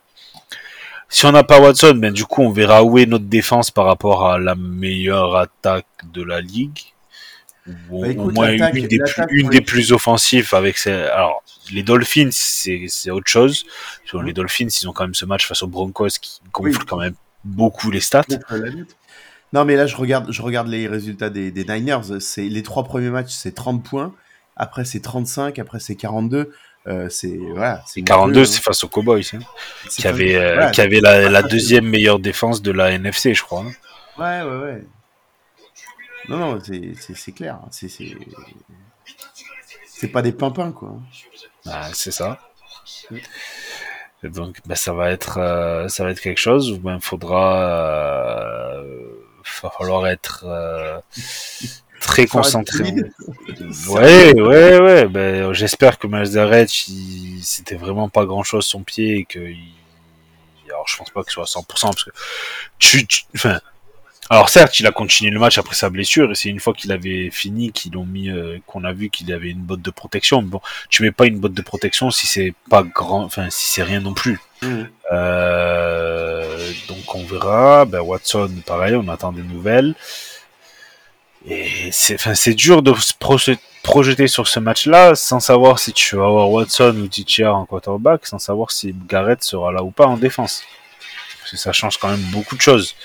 Speaker 1: Si on n'a pas Watson, ben du coup on verra où est notre défense par rapport à la meilleure attaque de la ligue. Ou
Speaker 2: Bah,
Speaker 1: au moins une des plus,
Speaker 2: l'attaque,
Speaker 1: une
Speaker 2: ouais.
Speaker 1: des plus offensives avec ces... Alors, les Dolphins, c'est autre chose. Les Dolphins, ils ont quand même ce match face aux Broncos qui gonfle
Speaker 2: Oui.
Speaker 1: quand même beaucoup les stats.
Speaker 2: Non, mais là, je regarde, je regarde les résultats des, des Niners. C'est les trois premiers matchs, c'est 30 points. Après, c'est 35. Après, c'est 42. Euh, c'est voilà. C'est
Speaker 1: Et 42,
Speaker 2: monstrueux,
Speaker 1: c'est face aux Cowboys, hein,
Speaker 2: hein.
Speaker 1: Qui avait, euh,
Speaker 2: voilà.
Speaker 1: qui avait la, la deuxième meilleure défense de la NFC, je crois. hein.
Speaker 2: Ouais, ouais, ouais. Non, non, c'est- clair. hein. C'est pas des pimpins, quoi.
Speaker 1: Ah, c'est ça. Et donc, ben, ça va être, euh, ça va être quelque chose où ben, faudra, va falloir être euh, très concentré. Ouais, ouais, ouais. Ben, j'espère que Garrett, il- c'était vraiment pas grand chose son pied et que, il- alors je pense pas qu'il soit à 100% parce que tu, tu- enfin. Alors certes, il a continué le match après sa blessure et c'est une fois qu'il avait fini qu'ils l'ont mis, euh, qu'on a vu qu'il avait une botte de protection. Mais bon, tu mets pas une botte de protection si c'est pas grand, enfin si c'est rien non plus.
Speaker 2: Mhm.
Speaker 1: Euh, donc on verra. Ben Watson, pareil, on attend des nouvelles. Et c'est, enfin, c'est dur de se proje- projeter sur ce match-là sans savoir si tu vas avoir Watson ou Tichiar en quarterback, sans savoir si Garrett sera là ou pas en défense. Parce que ça change quand même beaucoup de choses.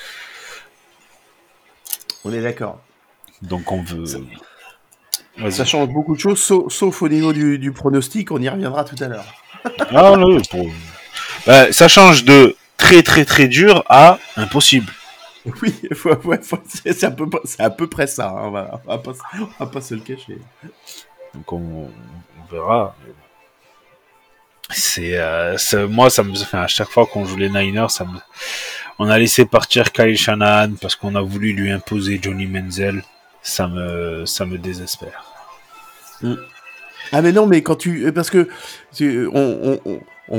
Speaker 2: On est d'accord.
Speaker 1: Donc on veut.
Speaker 2: Ça- change beaucoup de choses, sauf, sauf au niveau du, du pronostic. On y reviendra tout à l'heure.
Speaker 1: Ah, non, pour- Ben, ça change de très très très dur à impossible.
Speaker 2: Oui, ouais, c'est à, peu près- c'est à peu près ça. hein, On va, on va pas, se- on va pas se le cacher.
Speaker 1: Donc on, on verra. C'est euh, c'est- moi ça me enfin, à chaque fois qu'on joue les Niners ça me on a laissé partir Kyle Shanahan parce qu'on a voulu lui imposer Johnny Menzel ça me ça me désespère
Speaker 2: Ah mais non, mais quand tu... Parce que on,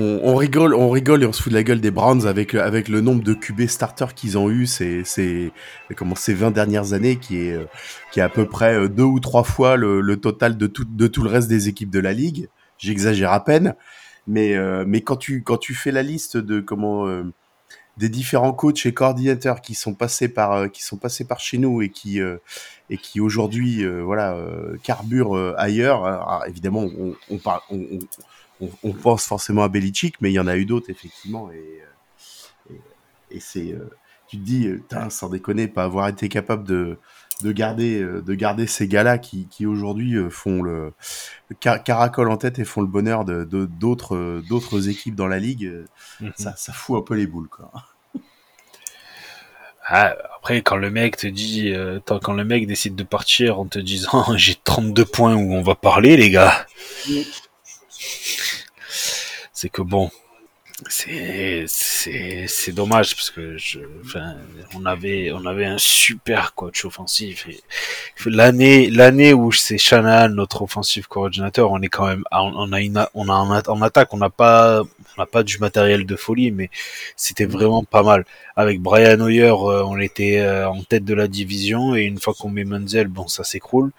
Speaker 2: on- rigole, on rigole et on se fout de la gueule des Browns avec avec le nombre de QB starters qu'ils ont eu ces ces comment ces 20 dernières années qui est euh, qui est à peu près euh, deux ou trois fois le, total de tout de tout le reste des équipes de la ligue. J'exagère à peine, mais euh, mais quand tu quand tu fais la liste de comment euh, des différents coachs et coordinateurs qui sont passés par euh, qui sont passés par chez nous et qui euh, qui aujourd'hui euh, voilà euh, carburent euh, ailleurs. Alors, évidemment, on, parle- on pense forcément à Belichick, mais il y en a eu d'autres effectivement et euh, et, et c'est euh, tu te dis sans déconner pas avoir été capable de de garder euh, de garder ces gars-là qui qui aujourd'hui font le car- caracolent en tête et font le bonheur de d'autres d'autres équipes dans la ligue.
Speaker 1: Mhm.
Speaker 2: Ça ça fout un peu les boules quoi.
Speaker 1: Ah, après, quand le mec te dit, euh, quand le mec décide de partir en te disant j'ai 32 points où on va parler, les gars, c'est que bon, c'est c'est dommage parce que je, on avait on avait un super coach offensif l'année l'année où c'est Shanahan notre offensive coordinateur, on est quand même on a une on a en attaque on n'a pas pas du matériel de folie mais c'était vraiment pas mal avec Brian Hoyer, euh, on était euh, en tête de la division et une fois qu'on met Menzel, bon, ça s'écroule.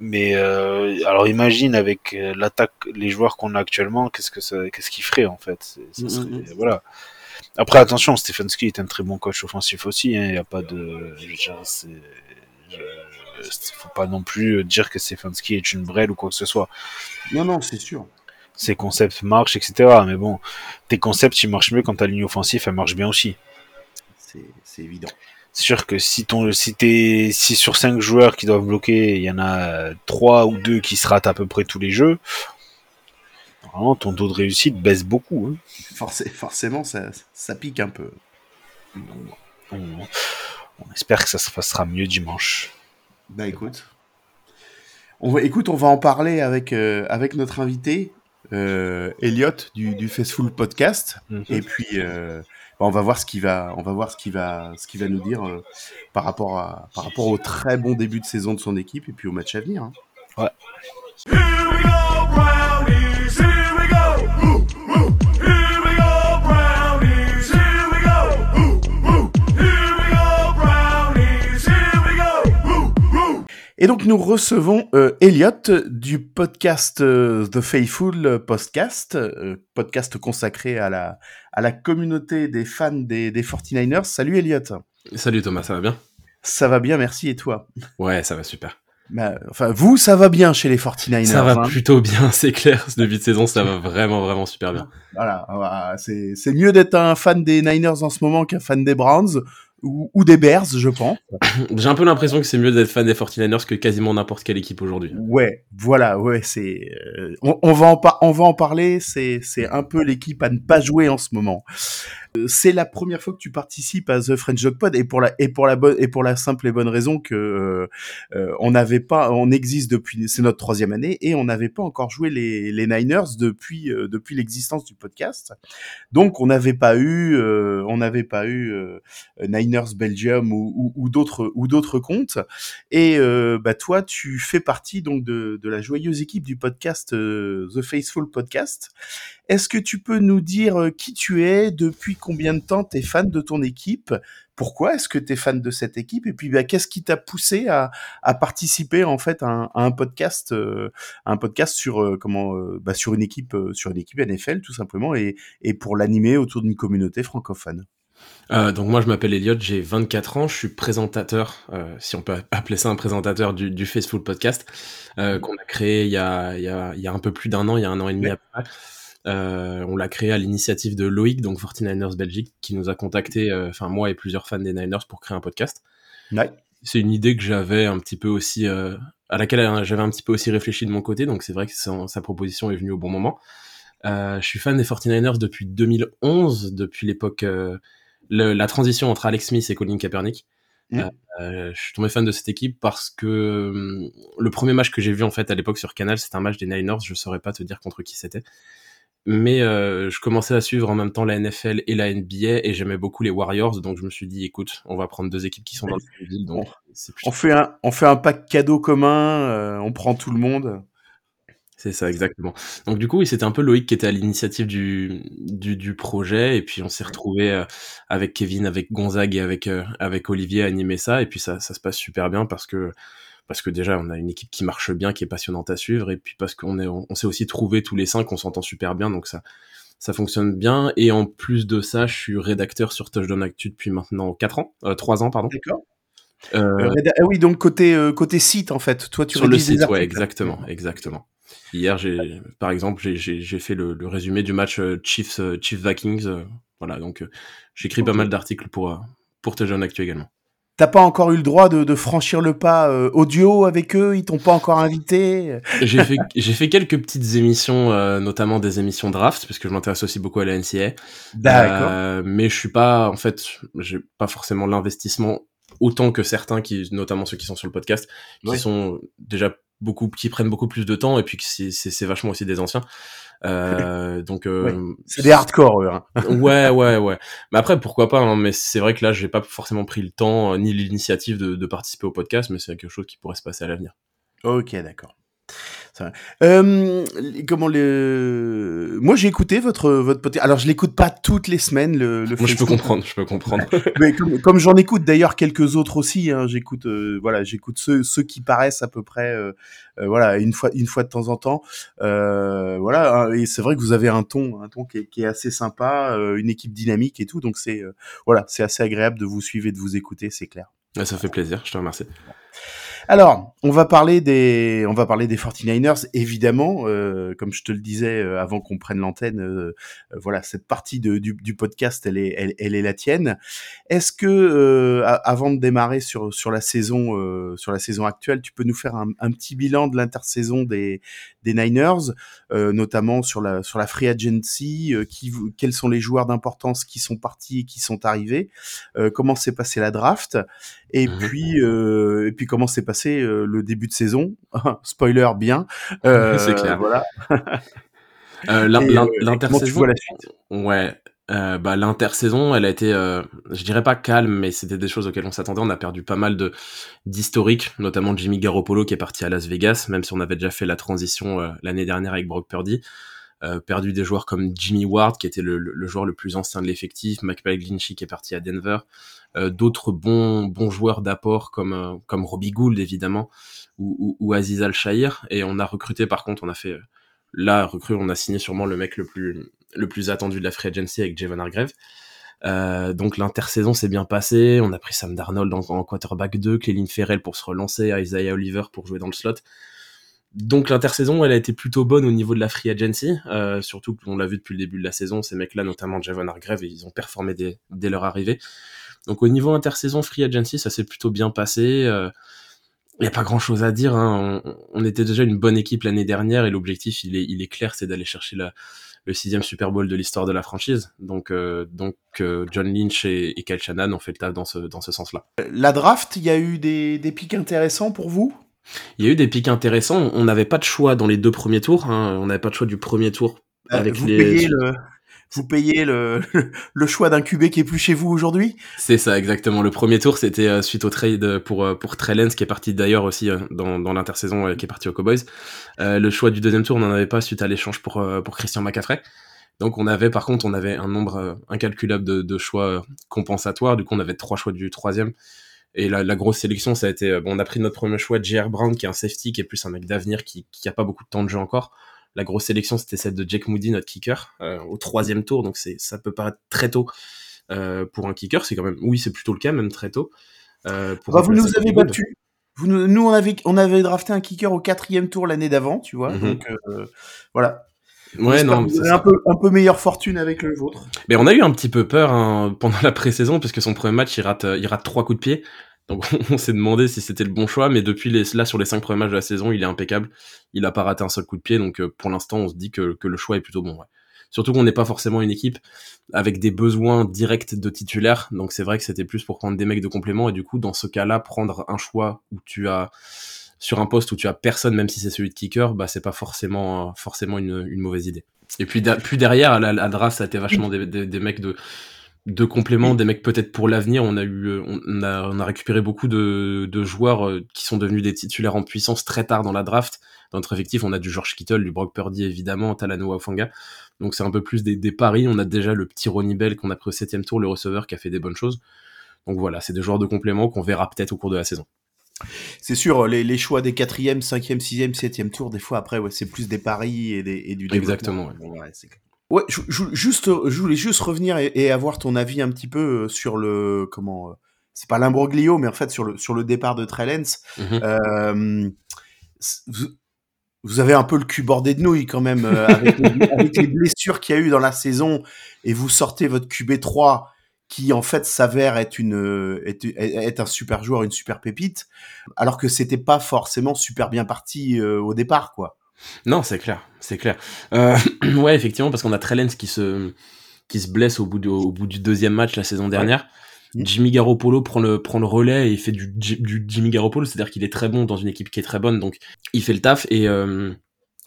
Speaker 1: Mais euh, alors imagine avec euh, l'attaque, les joueurs qu'on a actuellement, qu'est-ce que ça, qu'est-ce qu'ils feraient en fait? Ça
Speaker 2: Mhm,
Speaker 1: serait-
Speaker 2: mhm.
Speaker 1: Voilà. Après attention, Stefanski est un très bon coach offensif aussi. Il n'y a pas de, je veux dire, c'est, je- faut pas non plus dire que Stefanski est une brêle ou quoi que ce soit.
Speaker 2: Non non, c'est sûr.
Speaker 1: Ses concepts marchent, etc. Mais bon, tes concepts, ils marchent mieux quand ta ligne offensive, elle marche bien aussi.
Speaker 2: C'est c'est évident.
Speaker 1: C'est sûr que si ton si t'es si sur cinq joueurs qui doivent bloquer, il y en a trois ou deux qui se ratent à peu près tous les jeux, normalement ton taux de réussite baisse beaucoup. hein.
Speaker 2: Forcé- forcément, ça, ça pique un peu.
Speaker 1: On, on espère que ça se passera mieux dimanche.
Speaker 2: Bah écoute, on va, écoute, on va en parler avec euh, avec notre invité euh, Elliot du, du Faceful Podcast,
Speaker 1: Mhm.
Speaker 2: et puis euh, on va voir ce qu'il va, on va voir ce qu'il va, ce qu'il va nous dire euh, par rapport à par rapport au très bon début de saison de son équipe et puis au match à venir. hein.
Speaker 3: Here
Speaker 2: Et donc nous recevons euh, Elliot du podcast euh, The Faithful Podcast, euh, podcast consacré à la à la communauté des fans des, des 49ers. Salut Elliot.
Speaker 4: Salut Thomas, ça va bien?
Speaker 2: Ça va bien, merci et toi?
Speaker 4: Ouais, ça va super.
Speaker 2: Bah, Enfin, vous, ça va bien chez les 49ers.
Speaker 4: ça va
Speaker 2: hein.
Speaker 4: plutôt bien, c'est clair. Ce début de saison, ça va vraiment, vraiment super bien.
Speaker 2: Voilà, c'est mieux d'être un fan des Niners en ce moment qu'un fan des Browns ou, ou des Bears, je pense.
Speaker 4: J'ai un peu l'impression que c'est mieux d'être fan des 49ers que quasiment n'importe quelle équipe aujourd'hui.
Speaker 2: Ouais, voilà, ouais, c'est. euh, on, on va en on va en parler. C'est c'est un peu l'équipe à ne pas jouer en ce moment. Euh, C'est la première fois que tu participes à The French Dog Pod et pour la et pour la bonne et pour la simple et bonne raison que euh, euh, on n'avait pas, on existe depuis, c'est notre troisième année et on n'avait pas encore joué les, les Niners depuis depuis l'existence du podcast. Donc on n'avait pas eu, on n'avait pas eu Niners Belgium ou, d'autres ou d'autres comptes. Et bah toi, tu fais partie donc de, de la joyeuse équipe du podcast The Faithful Podcast. Est-ce que tu peux nous dire qui tu es, depuis combien de temps tu es fan de ton équipe, pourquoi est-ce que tu es fan de cette équipe, et puis bah, qu'est-ce qui t'a poussé à, à participer en fait à un, à un podcast, euh, à un podcast sur euh, comment, euh, bah, sur une équipe, sur une équipe NFL tout simplement, et, et pour l'animer autour d'une communauté francophone?
Speaker 4: Donc moi, je m'appelle Elliot, j'ai 24 ans, je suis présentateur, si on peut appeler ça un présentateur du, du Faceful Podcast, euh, qu'on a créé il y a, il y, a, il y a un peu plus d'un an, il y a un an et demi
Speaker 2: Ouais.
Speaker 4: après. Euh, on l'a créé à l'initiative de Loïc, donc 49ers Belgique, qui nous a contacté, euh, enfin moi et plusieurs fans des Niners pour créer un podcast.
Speaker 2: Ouais.
Speaker 4: c'est une idée que j'avais un petit peu aussi euh, à laquelle euh, j'avais un petit peu aussi réfléchi de mon côté donc c'est vrai que sa, sa proposition est venue au bon moment euh, je suis fan des 49ers depuis 2011 depuis l'époque euh, la transition entre Alex Smith et Colin Kaepernick
Speaker 2: Mm.
Speaker 4: Euh, euh, je suis tombé fan de cette équipe parce que hum, le premier match que j'ai vu en fait à l'époque sur Canal c'était un match des Niners je saurais pas te dire contre qui c'était mais euh, je commençais à suivre en même temps la NFL et la NBA et j'aimais beaucoup les Warriors donc je me suis dit écoute on va prendre deux équipes qui sont dans le même ville donc
Speaker 2: On fait un, on fait un pack cadeau commun, euh, on prend tout le monde.
Speaker 4: C'est ça, exactement. Donc du coup, oui, c'était un peu Loïc qui était à l'initiative du, du, du projet, et puis on s'est retrouvé euh, avec Kevin, avec Gonzague et avec, euh, avec Olivier à animer ça, et puis ça, ça se passe super bien parce que parce que déjà on a une équipe qui marche bien, qui est passionnante à suivre, et puis parce qu'on est, on s'est aussi trouvé tous les cinq, on s'entend super bien, donc ça, ça fonctionne bien. Et en plus de ça, je suis rédacteur sur Touchdown Actu depuis maintenant 4 ans, euh, 3 ans, pardon.
Speaker 2: D'accord.
Speaker 4: Euh,
Speaker 2: Euh, ah oui, donc côté, euh, côté site, en fait. Toi, tu
Speaker 4: sur le site, ouais, exactement, exactement. Hier, j'ai, par exemple, j'ai, j'ai, j'ai fait le, le résumé du match Chiefs, Chiefs Vikings. voilà, donc j'écris pas mal d'articles pour, pour Touchdown Actu également.
Speaker 2: T'as pas encore eu le droit de, de franchir le pas euh, audio avec eux? Ils t'ont pas encore invité?
Speaker 4: J'ai fait, fait quelques petites émissions, euh, notamment des émissions draft, parce que je m'intéresse aussi beaucoup à la NCA.
Speaker 2: D'accord.
Speaker 4: Euh, mais je suis pas, en fait, j'ai pas forcément l'investissement autant que certains qui, notamment ceux qui sont sur le podcast, qui
Speaker 2: Ouais.
Speaker 4: sont déjà beaucoup, qui prennent beaucoup plus de temps et puis que c'est vachement aussi des anciens. Euh, donc, euh,
Speaker 2: C'est des hardcore, eux. hein.
Speaker 4: ouais, ouais, ouais. Mais après, pourquoi pas, hein, mais c'est vrai que là, j'ai pas forcément pris le temps, euh, ni l'initiative de, de participer au podcast, mais c'est quelque chose qui pourrait se passer à l'avenir.
Speaker 2: Ok, d'accord. Euh, comment le... Moi, j'ai écouté votre votre podcast. Alors, je l'écoute pas toutes les semaines le. le
Speaker 4: Moi, je peux comprendre, je peux comprendre.
Speaker 2: Mais comme, comme j'en écoute d'ailleurs quelques autres aussi, hein, j'écoute euh, voilà, j'écoute ceux ceux qui paraissent à peu près euh, voilà une fois une fois de temps en temps. Voilà, hein, et c'est vrai que vous avez un ton un ton qui est, qui est assez sympa, une équipe dynamique et tout, donc c'est voilà, c'est assez agréable de vous suivre et de vous écouter, c'est clair.
Speaker 4: Ouais, ça fait plaisir, je te remercie.
Speaker 2: Alors, on va parler des, on va parler des 49ers, évidemment, euh, comme je te le disais euh, avant qu'on prenne l'antenne. euh, euh, voilà, cette partie de, du, du podcast, elle est, elle, elle est la tienne. Est-ce que, euh, avant de démarrer sur sur la saison, euh, sur la saison actuelle, tu peux nous faire un, petit bilan de l'intersaison des des Niners, notamment sur la sur la free agency, qui, quels sont les joueurs d'importance qui sont partis et qui sont arrivés, comment s'est passé la draft, et
Speaker 4: Mhm.
Speaker 2: puis euh, et puis comment s'est passé euh, le début de saison? Spoiler bien. Euh,
Speaker 4: C'est clair.
Speaker 2: Voilà. Tu
Speaker 4: l'intersaison,
Speaker 2: vois la suite?
Speaker 4: ouais, bah l'intersaison, elle a été, je dirais pas calme, mais c'était des choses auxquelles on s'attendait. On a perdu pas mal de d'historiques, notamment Jimmy Garoppolo qui est parti à Las Vegas, même si on avait déjà fait la transition l'année dernière avec Brock Purdy. Euh, perdu des joueurs comme Jimmy Ward qui était le, le- le joueur le plus ancien de l'effectif, Mike Glinchy qui est parti à Denver, d'autres bons bons joueurs d'apport comme euh, comme Robbie Gould évidemment ou, Aziz Al Shahir et on a recruté par contre on a fait euh, là recrue on a signé sûrement le mec le plus le plus attendu de la free agency avec Javon Hargrave. Euh, donc l'intersaison s'est bien passée, on a pris Sam Darnold en, en quarterback 2, Clelin Ferrell pour se relancer, Isaiah Oliver pour jouer dans le slot. Donc l'intersaison, elle a été plutôt bonne au niveau de la free agency, euh, surtout qu'on l'a vu depuis le début de la saison, ces mecs-là, notamment Javon Hargrave, ils ont performé dès, dès leur arrivée. Donc au niveau intersaison free agency, ça s'est plutôt bien passé. Euh, il n'y a pas grand chose à dire. Hein. On, on était déjà une bonne équipe l'année dernière et l'objectif, il est, il est clair, c'est d'aller chercher la, le sixième Super Bowl de l'histoire de la franchise. Donc, euh, donc euh, John Lynch et, et Kyle Shanahan ont fait le taf dans ce, dans ce sens-là.
Speaker 2: La draft, il y a eu des, des pics intéressants pour vous?
Speaker 4: Il y a eu des pics intéressants. On n'avait pas de choix dans les deux premiers tours. Hein. On n'avait pas de choix du premier tour
Speaker 2: Euh,
Speaker 4: avec
Speaker 2: vous
Speaker 4: les.
Speaker 2: payez le, vous payez le, choix d'un QB qui est plus chez vous aujourd'hui?
Speaker 4: C'est ça, exactement. Le premier tour, c'était euh, suite au trade pour, euh, pour Trey qui est parti d'ailleurs aussi euh, dans, dans l'intersaison, qui est parti aux Cowboys. Le choix du deuxième tour, on n'en avait pas suite à l'échange pour, pour Christian McCaffrey. Donc on avait, par contre, on avait un nombre incalculable de, choix compensatoires. Du coup, on avait trois choix du troisième. Et la, la grosse sélection, ça a été, bon, on a pris notre premier choix, J.R. Brown, qui est un safety, qui est plus un mec d'avenir, qui, qui a pas beaucoup de temps de jeu encore. La grosse sélection, c'était celle de Jake Moody, notre kicker, euh, au troisième tour. Donc c'est, ça peut paraître très tôt euh, pour un kicker. C'est quand même, oui, c'est plutôt le cas, même très tôt. Euh, pour
Speaker 2: Bah, Vous nous avez battu. Vous nous, on avait, on avait drafté un kicker au quatrième tour l'année d'avant, tu vois.
Speaker 4: Mhm.
Speaker 2: Donc voilà.
Speaker 4: Ouais, non,
Speaker 2: vous avez un peu, un peu meilleure fortune avec le vôtre.
Speaker 4: Mais on a eu un petit peu peur hein, pendant la pré-saison parce que son premier match, il rate, il rate trois coups de pied. Donc on s'est demandé si c'était le bon choix, mais depuis les, là sur les cinq premiers matchs de la saison, il est impeccable. Il a pas raté un seul coup de pied, donc euh, pour l'instant, on se dit que, que le choix est plutôt bon. Surtout qu'on n'est pas forcément une équipe avec des besoins directs de titulaires, donc c'est vrai que c'était plus pour prendre des mecs de complément et du coup dans ce cas-là, prendre un choix où tu as sur un poste où tu as personne, même si c'est celui de kicker, bah c'est pas forcément forcément une, mauvaise idée. Et puis, puis derrière, à la, la ça a été vachement des, des mecs de de compléments, des mecs peut-être pour l'avenir. On a eu, euh, on a, on a récupéré beaucoup de, de joueurs euh, qui sont devenus des titulaires en puissance très tard dans la draft. Dans notre effectif, on a du George Kittle, du Brock Purdy évidemment, Talanoa Ofanga. Donc c'est un peu plus des, des paris. On a déjà le petit Ronnie Bell qu'on a pris au septième tour, le receveur qui a fait des bonnes choses. Donc voilà, c'est des joueurs de complément qu'on verra peut-être au cours de la saison.
Speaker 2: C'est sûr, les, les choix des quatrième, cinquième, sixième, septième tours, des fois après, ouais, c'est plus des paris et, des, et du développement.
Speaker 4: Exactement, ouais.
Speaker 2: Ouais, je, je- juste, je voulais juste revenir et, et avoir ton avis un petit peu euh, sur le comment. euh, C'est pas l'imbroglio, mais en fait sur le sur le départ de Trellens.
Speaker 4: Mhm.
Speaker 2: Euh, vous, vous avez un peu le cul bordé de nouilles quand même euh, avec, les, avec les blessures qu'il y a eu dans la saison et vous sortez votre QB3 qui en fait s'avère être une être, être un super joueur, une super pépite, alors que c'était pas forcément super bien parti euh, au départ quoi.
Speaker 4: Non, c'est clair, c'est clair. Euh, ouais, effectivement, parce qu'on a Trellens qui se qui se blesse au bout du, au bout du deuxième match la saison dernière.
Speaker 2: Mhm.
Speaker 4: Jimmy Garoppolo prend le prend le relais et il fait du, du Jimmy Garoppolo, c'est-à-dire qu'il est très bon dans une équipe qui est très bonne, donc il fait le taf et euh,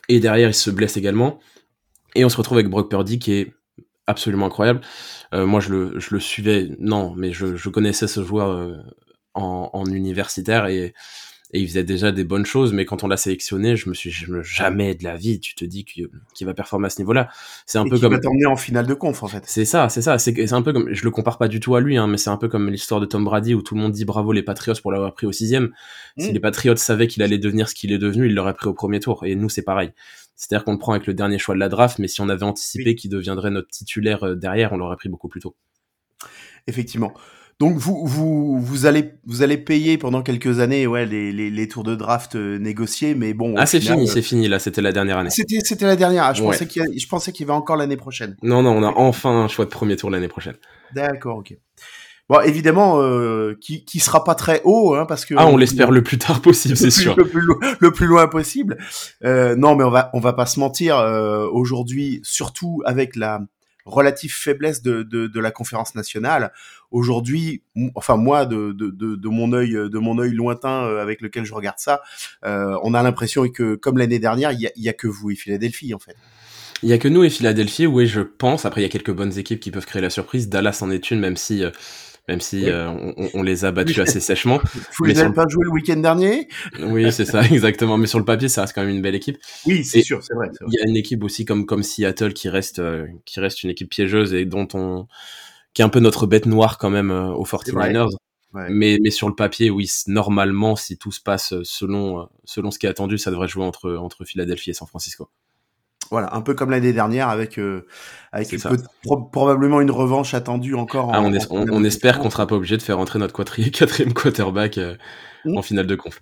Speaker 4: et derrière il se blesse également. Et on se retrouve avec Brock Purdy qui est absolument incroyable. Euh, moi, je le, je le suivais, non, mais je, je connaissais ce joueur en, en universitaire et, et il faisait déjà des bonnes choses. Mais quand on l'a sélectionné, je me suis jamais de la vie, tu te dis qu'il va performer à ce niveau-là. C'est un
Speaker 2: et
Speaker 4: peu comme
Speaker 2: va t'emmener en finale de conf en fait.
Speaker 4: c'est ça, c'est ça. C'est un peu comme, je le compare pas du tout à lui, hein, mais c'est un peu comme l'histoire de Tom Brady où tout le monde dit bravo les Patriots pour l'avoir pris au sixième. Si
Speaker 2: Mm.
Speaker 4: les Patriots savaient qu'il allait devenir ce qu'il est devenu, ils l'auraient pris au premier tour. Et nous, c'est pareil. C'est-à-dire qu'on le prend avec le dernier choix de la draft, mais si on avait anticipé qu'il deviendrait notre titulaire euh, derrière, on l'aurait pris beaucoup plus tôt.
Speaker 2: Effectivement. Donc vous, vous, vous, allez, vous allez payer pendant quelques années ouais, les, les, les tours de draft euh, négociés, mais bon.
Speaker 4: Ah, c'est fini,
Speaker 2: euh,
Speaker 4: c'est fini. Là, c'était la dernière année.
Speaker 2: C'était, c'était la dernière. Ah, je,
Speaker 4: Ouais.
Speaker 2: pensais qu'il je pensais qu'il y avait encore l'année prochaine.
Speaker 4: Non, non, on a enfin un choix de premier tour l'année prochaine.
Speaker 2: D'accord, ok. Bon, évidemment, euh, qui, qui sera pas très haut, hein, parce que.
Speaker 4: Ah, on l'espère le plus tard possible, c'est sûr.
Speaker 2: Le plus, le plus loin possible. Euh, non, mais on va, on va pas se mentir. euh, Aujourd'hui, surtout avec la relative faiblesse de, de, de la conférence nationale, aujourd'hui, enfin moi, de, de, de, mon œil, de mon œil lointain euh, avec lequel je regarde ça, euh, on a l'impression que, comme l'année dernière, il y a, y a que vous et Philadelphie en fait.
Speaker 4: Il y a que nous et Philadelphie, oui, je pense. Après, il y a quelques bonnes équipes qui peuvent créer la surprise. Dallas en est une, même si, euh, même si
Speaker 2: Oui.
Speaker 4: euh, on, on les a battus assez sèchement.
Speaker 2: Vous
Speaker 4: Mais
Speaker 2: les
Speaker 4: sur
Speaker 2: avez
Speaker 4: le-
Speaker 2: pas joué le week-end dernier?
Speaker 4: Oui, c'est ça, exactement. Mais sur le papier, ça reste quand même une belle équipe.
Speaker 2: Oui, c'est sûr, c'est vrai.
Speaker 4: Il y a une équipe aussi comme comme Seattle qui reste euh, qui reste une équipe piégeuse et dont on qui est un peu notre bête noire quand même euh, aux 49ers.
Speaker 2: Ouais.
Speaker 4: Mais mais sur le papier, oui, normalement, si tout se passe selon selon ce qui est attendu, ça devrait jouer entre entre Philadelphie et San Francisco.
Speaker 2: Voilà, un peu comme l'année dernière avec euh, avec une pro- probablement une revanche attendue encore.
Speaker 4: Ah,
Speaker 2: en-
Speaker 4: on,
Speaker 2: en
Speaker 4: espère qu'on sera pas obligé de faire entrer notre quatrième, quatrième quarterback euh,
Speaker 2: Mm.
Speaker 4: en finale de conf.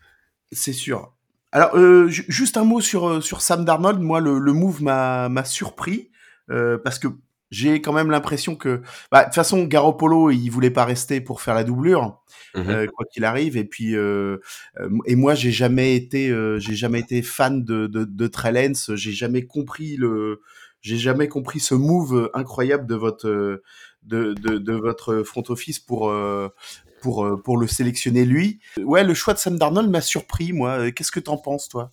Speaker 2: C'est sûr. Alors, euh, ju- juste un mot sur, euh, sur Sam Darnold. Moi, le, le move m'a m'a surpris euh, parce que j'ai quand même l'impression que, bah, de toute façon, Garoppolo, il voulait pas rester pour faire la doublure,
Speaker 4: Mhm.
Speaker 2: euh, quoi qu'il arrive. Et puis, euh, euh, et moi, j'ai jamais été, euh, j'ai jamais été fan de de, de Trellens. J'ai jamais compris le, j'ai jamais compris ce move incroyable de votre de, de, de votre front office pour euh, pour euh, pour le sélectionner lui. Ouais, le choix de Sam Darnold m'a surpris, moi. Euh, Qu'est-ce que t'en penses, toi?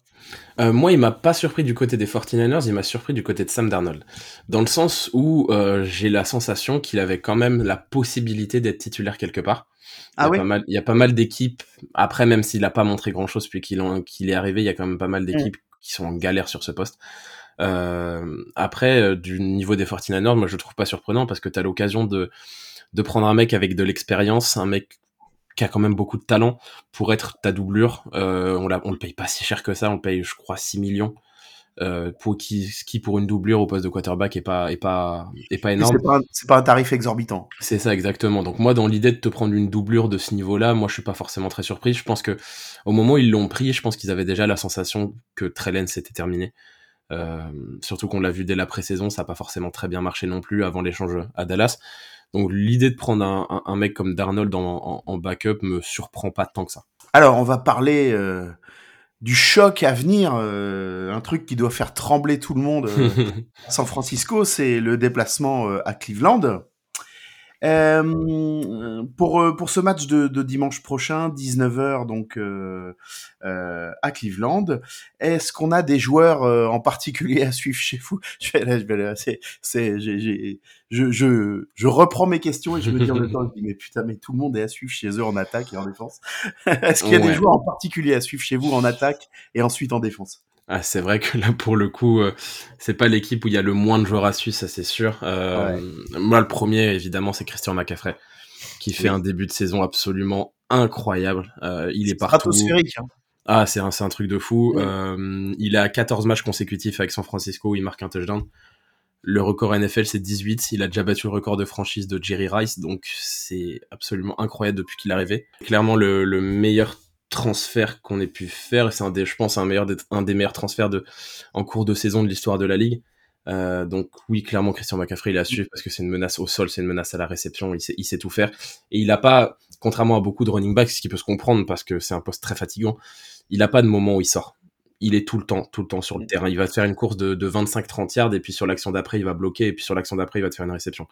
Speaker 4: Euh, moi, il m'a pas surpris du côté des 49ers, il m'a surpris du côté de Sam Darnold. Dans le sens où euh, j'ai la sensation qu'il avait quand même la possibilité d'être titulaire quelque part. Il y
Speaker 2: Ah
Speaker 4: a
Speaker 2: oui
Speaker 4: pas mal, il y a pas mal d'équipes. Après, même s'il a pas montré grand chose depuis qu'il est arrivé, il y a quand même pas mal d'équipes qui sont en galère sur ce poste. Euh, après, du niveau des 49ers, moi je le trouve pas surprenant parce que tu as l'occasion de, de prendre un mec avec de l'expérience, un mec qui a quand même beaucoup de talent pour être ta doublure. Euh, on, la, on le paye pas si cher que ça, on le paye je crois 6 millions. Euh, pour qui, qui pour une doublure au poste de quarterback est pas est pas est pas énorme.
Speaker 2: C'est pas, un- c'est pas un tarif exorbitant.
Speaker 4: C'est ça exactement. Donc moi, dans l'idée de te prendre une doublure de ce niveau-là, moi je suis pas forcément très surpris. Je pense que au moment où ils l'ont pris, je pense qu'ils avaient déjà la sensation que Trellens était terminé. Euh, surtout qu'on l'a vu dès la pré-saison, ça n'a pas forcément très bien marché non plus avant l'échange à Dallas. Donc l'idée de prendre un, un- un mec comme Darnold en, en- en backup me surprend pas tant que ça.
Speaker 2: Alors, on va parler euh, du choc à venir, euh, un truc qui doit faire trembler tout le monde. euh, San Francisco, c'est le déplacement euh, à Cleveland. Euh, pour, euh, pour ce match de, de dimanche prochain, 19h, donc euh, euh, à Cleveland, est-ce qu'on a des joueurs euh, en particulier à suivre chez vous? Je là, je reprends mes questions et je me dis en même temps, je dis, mais putain, mais tout le monde est à suivre chez eux en attaque et en défense. est-ce qu'il y a des joueurs en particulier à suivre chez vous en attaque et ensuite en défense?
Speaker 4: Ah, c'est vrai que là, pour le coup, euh, c'est pas l'équipe où il y a le moins de joueurs à suivre, ça c'est sûr. Euh, Moi, le premier, évidemment, c'est Christian McCaffrey, qui fait
Speaker 2: Oui.
Speaker 4: un début de saison absolument incroyable. Euh, il est partout.
Speaker 2: Stratosphérique. Hein.
Speaker 4: Ah, c'est un, c'est un truc de fou. Il a 14 matchs consécutifs avec San Francisco où il marque un touchdown. Le record NFL, c'est 18. Il a déjà battu le record de franchise de Jerry Rice, donc c'est absolument incroyable depuis qu'il est arrivé. Clairement, le, le meilleur transfert qu'on ait pu faire, c'est un des, je pense, un, meilleur des, un des meilleurs transferts de, en cours de saison de l'histoire de la ligue. Euh, donc oui, clairement, Christian McCaffrey, il a su parce que c'est une menace au sol, c'est une menace à la réception, il sait, il sait tout faire. Et il a pas, contrairement à beaucoup de running backs, ce qui peut se comprendre parce que c'est un poste très fatigant, il a pas de moment où il sort. Il est tout le temps, tout le temps sur le terrain. Il va te faire une course de, de 25-30 yards et puis sur l'action d'après, il va bloquer et puis sur l'action d'après, il va te faire une réception.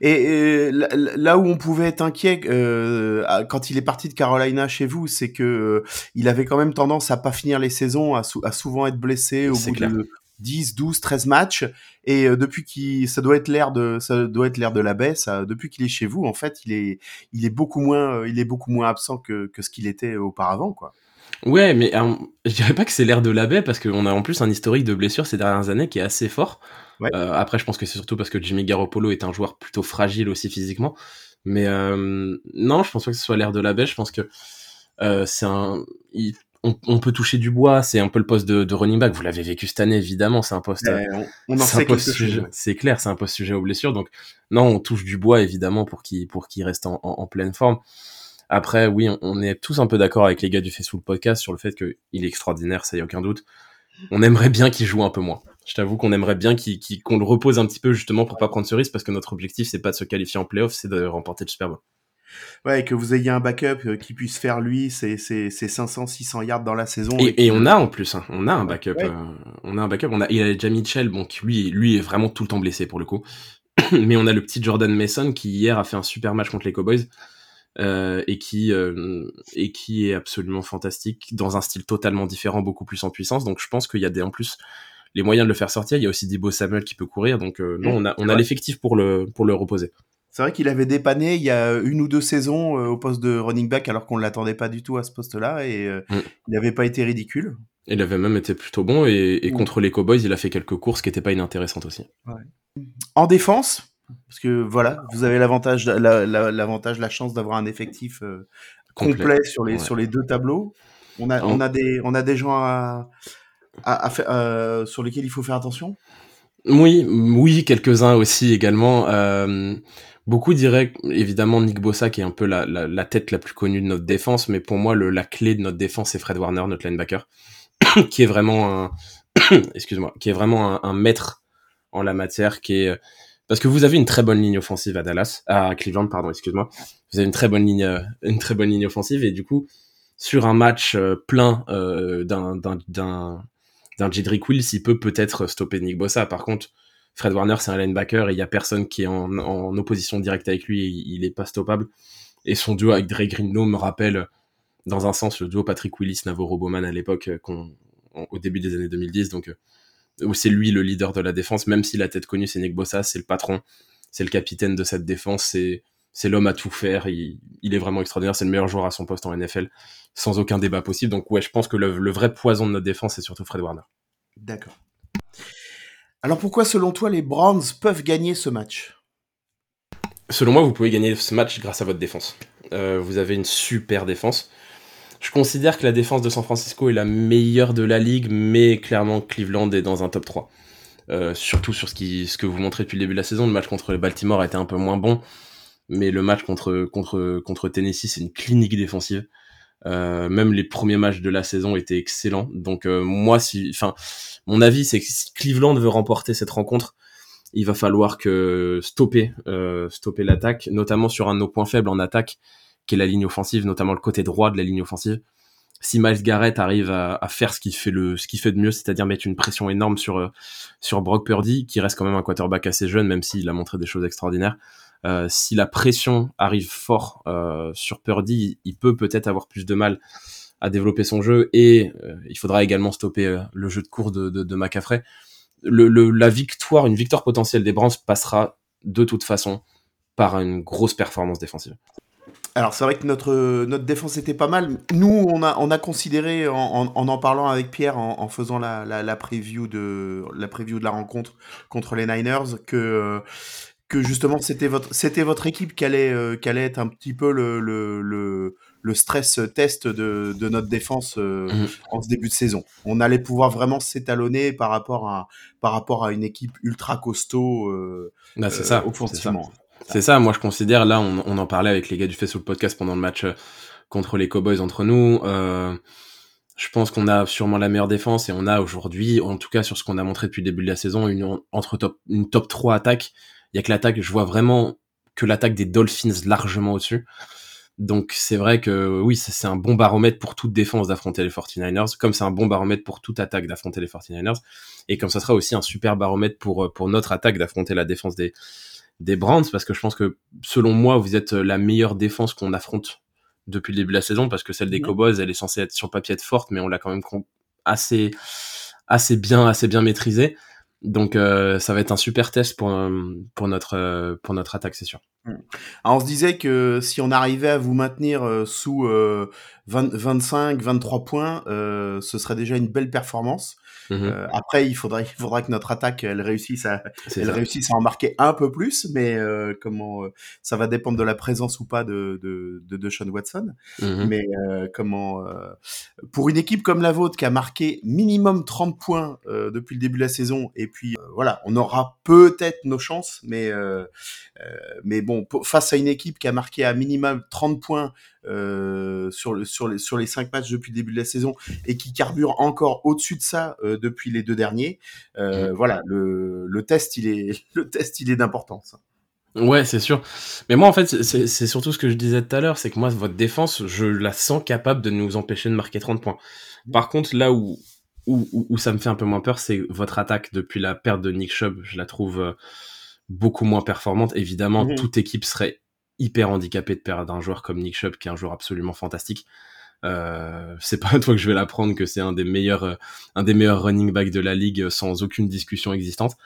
Speaker 2: Et, et là- où on pouvait être inquiet euh, quand il est parti de Carolina chez vous, c'est que euh, il avait quand même tendance à pas finir les saisons, à, sou- à souvent être blessé au bout
Speaker 4: clair.
Speaker 2: de 10, 12, 13 matchs. Et euh, depuis qu'il, ça doit être l'ère de, ça doit être l'ère de la baisse. depuis qu'il est chez vous, en fait, il est, il est beaucoup moins, il est beaucoup moins absent que, que ce qu'il était auparavant, quoi.
Speaker 4: Ouais, mais je dirais pas que c'est l'air de la baie parce qu'on a en plus un historique de blessures ces dernières années qui est assez fort.
Speaker 2: Ouais.
Speaker 4: Euh, après, je pense que c'est surtout parce que Jimmy Garoppolo est un joueur plutôt fragile aussi physiquement. Mais euh, non, je pense pas que ce soit l'air de la baie. Je pense que euh, c'est un. il- on, on peut toucher du bois. C'est un peu le poste de, de running back. Vous l'avez vécu cette année, évidemment. C'est un poste.
Speaker 2: Euh, on, on en
Speaker 4: c'est
Speaker 2: sait
Speaker 4: clair, c'est un poste sujet aux blessures. Donc non, on touche du bois évidemment pour qu'il pour qu'il reste en, en- en pleine forme. Après, oui, on, on est tous un peu d'accord avec les gars du Facebook Podcast sur le fait qu'il est extraordinaire, ça y a aucun doute. On aimerait bien qu'il joue un peu moins. Je t'avoue qu'on aimerait bien qu'on le repose un petit peu justement pour pas prendre ce risque parce que notre objectif c'est pas de se qualifier en playoff, c'est de remporter le Super Bowl.
Speaker 2: Ouais, et que vous ayez un backup euh, qui puisse faire lui ses, ses, ses 500, 600 yards dans la saison.
Speaker 4: Et, et on a en plus, hein, on a un backup,
Speaker 2: Ouais.
Speaker 4: euh, on a un backup. On a, il a déjà Mitchell, bon, qui lui, lui est vraiment tout le temps blessé pour le coup. Mais on a le petit Jordan Mason qui hier a fait un super match contre les Cowboys euh, et qui euh, et qui est absolument fantastique dans un style totalement différent, beaucoup plus en puissance. Donc je pense qu'il y a des en plus les moyens de le faire sortir. Il y a aussi Debo Samuel qui peut courir. Donc euh, non, on a on a
Speaker 2: Ouais.
Speaker 4: l'effectif pour le pour le reposer.
Speaker 2: C'est vrai qu'il avait dépanné il y a une ou deux saisons euh, au poste de running back alors qu'on ne l'attendait pas du tout à ce poste-là et euh,
Speaker 4: Mm.
Speaker 2: il n'avait pas été ridicule.
Speaker 4: Il avait même été plutôt bon et, et
Speaker 2: Mm.
Speaker 4: contre les Cowboys, il a fait quelques courses qui étaient pas inintéressantes aussi.
Speaker 2: En défense, parce que voilà, vous avez l'avantage, la, la- l'avantage, la chance d'avoir un effectif euh, complet, sur les
Speaker 4: Ouais.
Speaker 2: sur les deux tableaux. On a on a des on a des gens à, à, euh, sur lesquels il faut faire attention?
Speaker 4: Oui, oui, quelques-uns aussi également. Euh, beaucoup diraient évidemment Nick Bossa qui est un peu la, la, la tête la plus connue de notre défense, mais pour moi le, la clé de notre défense c'est Fred Warner, notre linebacker, qui est vraiment un, excuse-moi, qui est vraiment un, un maître en la matière, qui est parce que vous avez une très bonne ligne offensive à Dallas, à Cleveland, pardon, excuse-moi. Vous avez une très bonne ligne, euh, une très bonne ligne offensive et du coup sur un match euh, plein euh, d'un d'un Jedrick Wills, il peut peut-être stopper Nick Bossa. Par contre, Fred Warner, c'est un linebacker et il y a personne qui est en, opposition directe avec lui. et il, il est pas stoppable. Et son duo avec Dre Greenlow me rappelle, dans un sens, le duo Patrick Willis, Navarro Bowman à l'époque, euh, au début des années 2010. Donc, euh, où c'est lui le leader de la défense, même si la tête connue c'est Nick Bossa, c'est le patron, c'est le capitaine de cette défense, c'est l'homme à tout faire. Il est vraiment extraordinaire. C'est le meilleur joueur à son poste en NFL, sans aucun débat possible. Donc ouais, je pense que le, le vrai poison de notre défense c'est surtout Fred Warner.
Speaker 2: D'accord. Alors pourquoi selon toi les Browns peuvent gagner ce match?
Speaker 4: Selon moi, vous pouvez gagner ce match grâce à votre défense. Euh, vous avez une super défense. Je considère que la défense de San Francisco est la meilleure de la ligue, mais clairement Cleveland est dans un top 3. Euh, surtout sur ce, qui, ce que vous montrez depuis le début de la saison. Le match contre les Baltimore a été un peu moins bon, mais le match contre, contre, contre Tennessee, c'est une clinique défensive. Euh, même les premiers matchs de la saison étaient excellents. Donc euh, moi, si, enfin, mon avis, c'est que si Cleveland veut remporter cette rencontre, il va falloir que stopper, euh, stopper l'attaque, notamment sur un de nos points faibles en attaque, qui est la ligne offensive, notamment le côté droit de la ligne offensive. Si Miles Garrett arrive à, à faire ce qu'il fait le, ce qu'il fait de mieux, c'est-à-dire mettre une pression énorme sur euh, sur Brock Purdy, qui reste quand même un quarterback assez jeune, même s'il a montré des choses extraordinaires. Euh, si la pression arrive fort euh, sur Purdy, il peut peut-être avoir plus de mal à développer son jeu et euh, il faudra également stopper le jeu de cours de, de, le, la victoire, une victoire potentielle des Browns passera de toute façon par une grosse performance défensive.
Speaker 2: Alors c'est vrai que notre, notre défense était pas mal. Nous, on a, on a considéré, en en, parlant avec Pierre, en, en faisant la, la, la, preview de, la preview de la rencontre contre les Niners, que, que justement c'était votre, c'était votre équipe qui allait, euh, qui allait être un petit peu le, le, le, le stress test de, de notre défense euh,
Speaker 4: Mhm.
Speaker 2: en ce début de saison. On allait pouvoir vraiment s'étalonner par rapport à, par rapport à une équipe ultra costaud euh,
Speaker 4: Bah, c'est ça.
Speaker 2: Offensivement.
Speaker 4: C'est ça, moi je considère, là on, on en parlait avec les gars du Facebook Podcast pendant le match contre les Cowboys entre nous. Je pense qu'on a sûrement la meilleure défense et on a aujourd'hui, en tout cas sur ce qu'on a montré depuis le début de la saison, une, entre top, une top 3 attaque. Il y a que l'attaque, je vois vraiment que l'attaque des Dolphins largement au-dessus. Donc c'est vrai que oui, c'est un bon baromètre pour toute défense d'affronter les 49ers, comme c'est un bon baromètre pour toute attaque d'affronter les 49ers, et comme ça sera aussi un super baromètre pour, euh, pour notre attaque d'affronter la défense des, des Browns, parce que je pense que selon moi, vous êtes la meilleure défense qu'on affronte depuis le début de la saison, parce que celle des. Cowboys, elle est censée être sur papier être forte, mais on l'a quand même assez, assez bien, assez bien maîtrisée. Donc euh, ça va être un super test pour, euh, pour, notre, euh, pour notre attaque, c'est sûr.
Speaker 2: Alors, on se disait que si on arrivait à vous maintenir sous euh, 20 25, 23 points, ce serait déjà une belle performance.
Speaker 4: Mhm.
Speaker 2: Euh, après, il faudra que notre attaque, elle réussisse à, elle
Speaker 4: ça.
Speaker 2: réussisse à en marquer un peu plus, mais euh, comment, euh, ça va dépendre de la présence ou pas de de, de, de Sean Watson.
Speaker 4: Mhm.
Speaker 2: Mais comment, pour une équipe comme la vôtre qui a marqué minimum 30 points depuis le début de la saison, et puis voilà, on aura peut-être nos chances, mais mais bon, pour- face à une équipe qui a marqué à minimum 30 points euh, sur le sur les sur les cinq matchs depuis le début de la saison et qui carbure encore au-dessus de ça euh, depuis les deux derniers, euh, voilà, le, le test il est le test il est d'importance.
Speaker 4: Ouais, c'est sûr. Mais moi, en fait, c'est surtout ce que je disais tout à l'heure, c'est que moi, votre défense, je la sens capable de nous empêcher de marquer 30 points. Par contre, là où, où, où- où ça me fait un peu moins peur, c'est votre attaque depuis la perte de Nick Chubb. Je la trouve euh, beaucoup moins performante. Évidemment,
Speaker 2: Mhm.
Speaker 4: toute équipe serait hyper handicapée de perdre un joueur comme Nick Chubb, qui est un joueur absolument fantastique. Euh, c'est pas à toi que je vais l'apprendre que c'est un des meilleurs, euh, un des meilleurs running backs de la ligue euh, sans aucune discussion existante.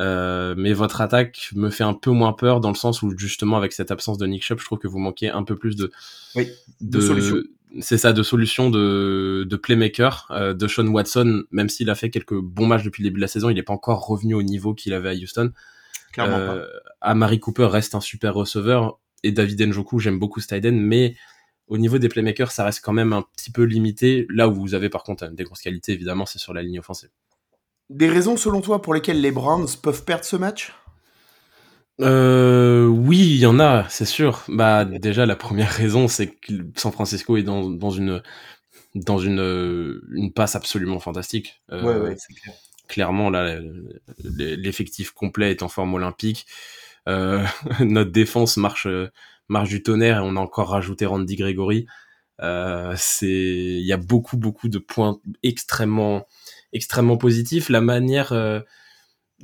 Speaker 4: Euh, mais votre attaque me fait un peu moins peur dans le sens où justement avec cette absence de Nick Chubb, je trouve que vous manquez un peu plus de
Speaker 2: Oui, de solutions.
Speaker 4: C'est ça, de solutions de, de playmaker. Euh, de Sean Watson, même s'il a fait quelques bons matchs depuis le début de la saison, il n'est pas encore revenu au niveau qu'il avait à Houston.
Speaker 2: Clairement pas.
Speaker 4: Amari Cooper reste un super receveur et David Njoku, j'aime beaucoup Styden, mais au niveau des playmakers, ça reste quand même un petit peu limité. Là où vous avez par contre des grosses qualités, évidemment, c'est sur la ligne offensive.
Speaker 2: Des raisons selon toi pour lesquelles les Browns peuvent perdre ce match?
Speaker 4: Euh, oui, il y en a, c'est sûr. Bah, déjà, la première raison, c'est que San Francisco est dans, dans une, dans une, une passe absolument fantastique. Euh,
Speaker 2: clair.
Speaker 4: Clairement, là, l'effectif complet est en forme olympique. Euh, notre défense marche, marche du tonnerre et on a encore rajouté Randy Gregory. Euh, c'est, il y a beaucoup, beaucoup de points extrêmement, extrêmement positifs. La manière, euh,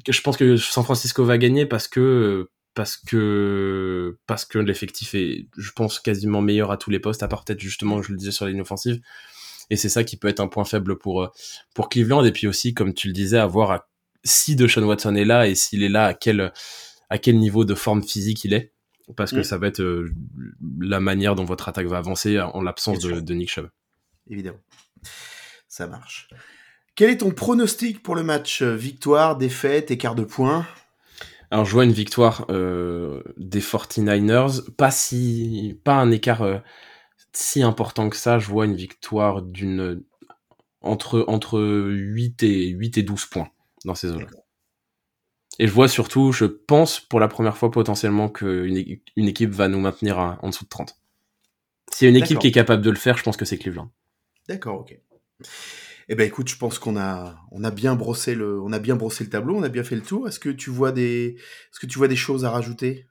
Speaker 4: que je pense que San Francisco va gagner parce que parce que parce que l'effectif est je pense quasiment meilleur à tous les postes à part peut-être justement je le disais sur la ligne offensive et c'est ça qui peut être un point faible pour pour Cleveland et puis aussi comme tu le disais à voir à, si Deshaun Watson est là et s'il est là à quel à quel niveau de forme physique il est parce que
Speaker 2: Mm.
Speaker 4: ça va être euh, la manière dont votre attaque va avancer en l'absence de, Nick Chubb.
Speaker 2: Évidemment. Ça marche. Quel est ton pronostic pour le match Euh, Victoire, défaite, écart de points?
Speaker 4: Alors je vois une victoire euh, des 49ers, pas si pas un écart euh, si important que ça, je vois une victoire d'une entre entre 8 et 8 et 12 points dans ces eaux-là. Et je vois surtout, je pense pour la première fois potentiellement qu'une une équipe va nous maintenir à- en dessous de 30. S'il y a une équipe qui est capable de le faire, je pense que c'est Cleveland.
Speaker 2: D'accord, ok. Eh ben écoute, je pense qu'on a on a bien brossé le on a bien brossé le tableau, on a bien fait le tour. Est-ce que tu vois des est-ce que tu vois des choses à rajouter?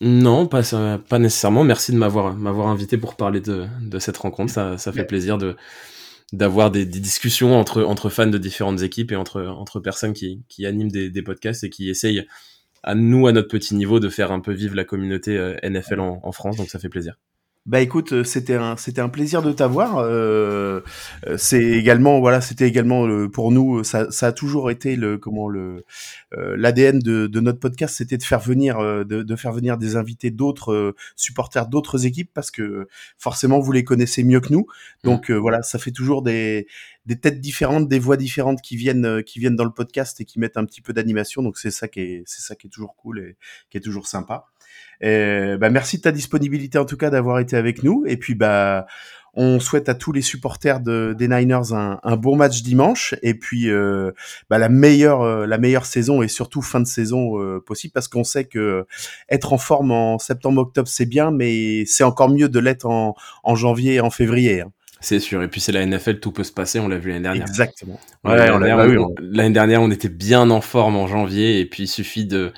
Speaker 4: Non, pas, ça- pas nécessairement. Merci de m'avoir m'avoir invité pour parler de, de cette rencontre. Ça, ça fait plaisir de d'avoir des, discussions entre fans de différentes équipes et entre personnes qui animent des, podcasts et qui essayent à nous, à notre petit niveau, de faire un peu vivre la communauté euh, NFL en France. Donc ça fait plaisir.
Speaker 2: Bah écoute, euh, c'était un c'était un plaisir de t'avoir. Euh, euh, c'est également voilà, c'était également le, pour nous ça, ça a toujours été le comment le euh, l'ADN de, de notre podcast, c'était de faire venir euh, de, de faire venir des invités d'autres euh, supporters d'autres équipes parce que forcément vous les connaissez mieux que nous. Donc euh, voilà, ça fait toujours des des têtes différentes, des voix différentes qui viennent euh, qui viennent dans le podcast et qui mettent un petit peu d'animation. Donc c'est ça qui est c'est ça qui est toujours cool et qui est toujours sympa. Et, bah, merci de ta disponibilité en tout cas d'avoir été avec nous. Et puis bah on souhaite à tous les supporters de, des Niners un, un bon match dimanche et puis euh, bah, la meilleure euh, la meilleure saison et surtout fin de saison euh, possible parce qu'on sait que être en forme en septembre octobre c'est bien mais c'est encore mieux de l'être en, en janvier et en février. hein.
Speaker 4: C'est sûr. Et puis c'est la NFL, tout peut se passer. On l'a vu l'année dernière.
Speaker 2: Exactement.
Speaker 4: Ouais,
Speaker 2: Ouais,
Speaker 4: l'année dernière,
Speaker 2: bah oui,
Speaker 4: on- l'année dernière, on était bien en forme en janvier, et puis il suffit de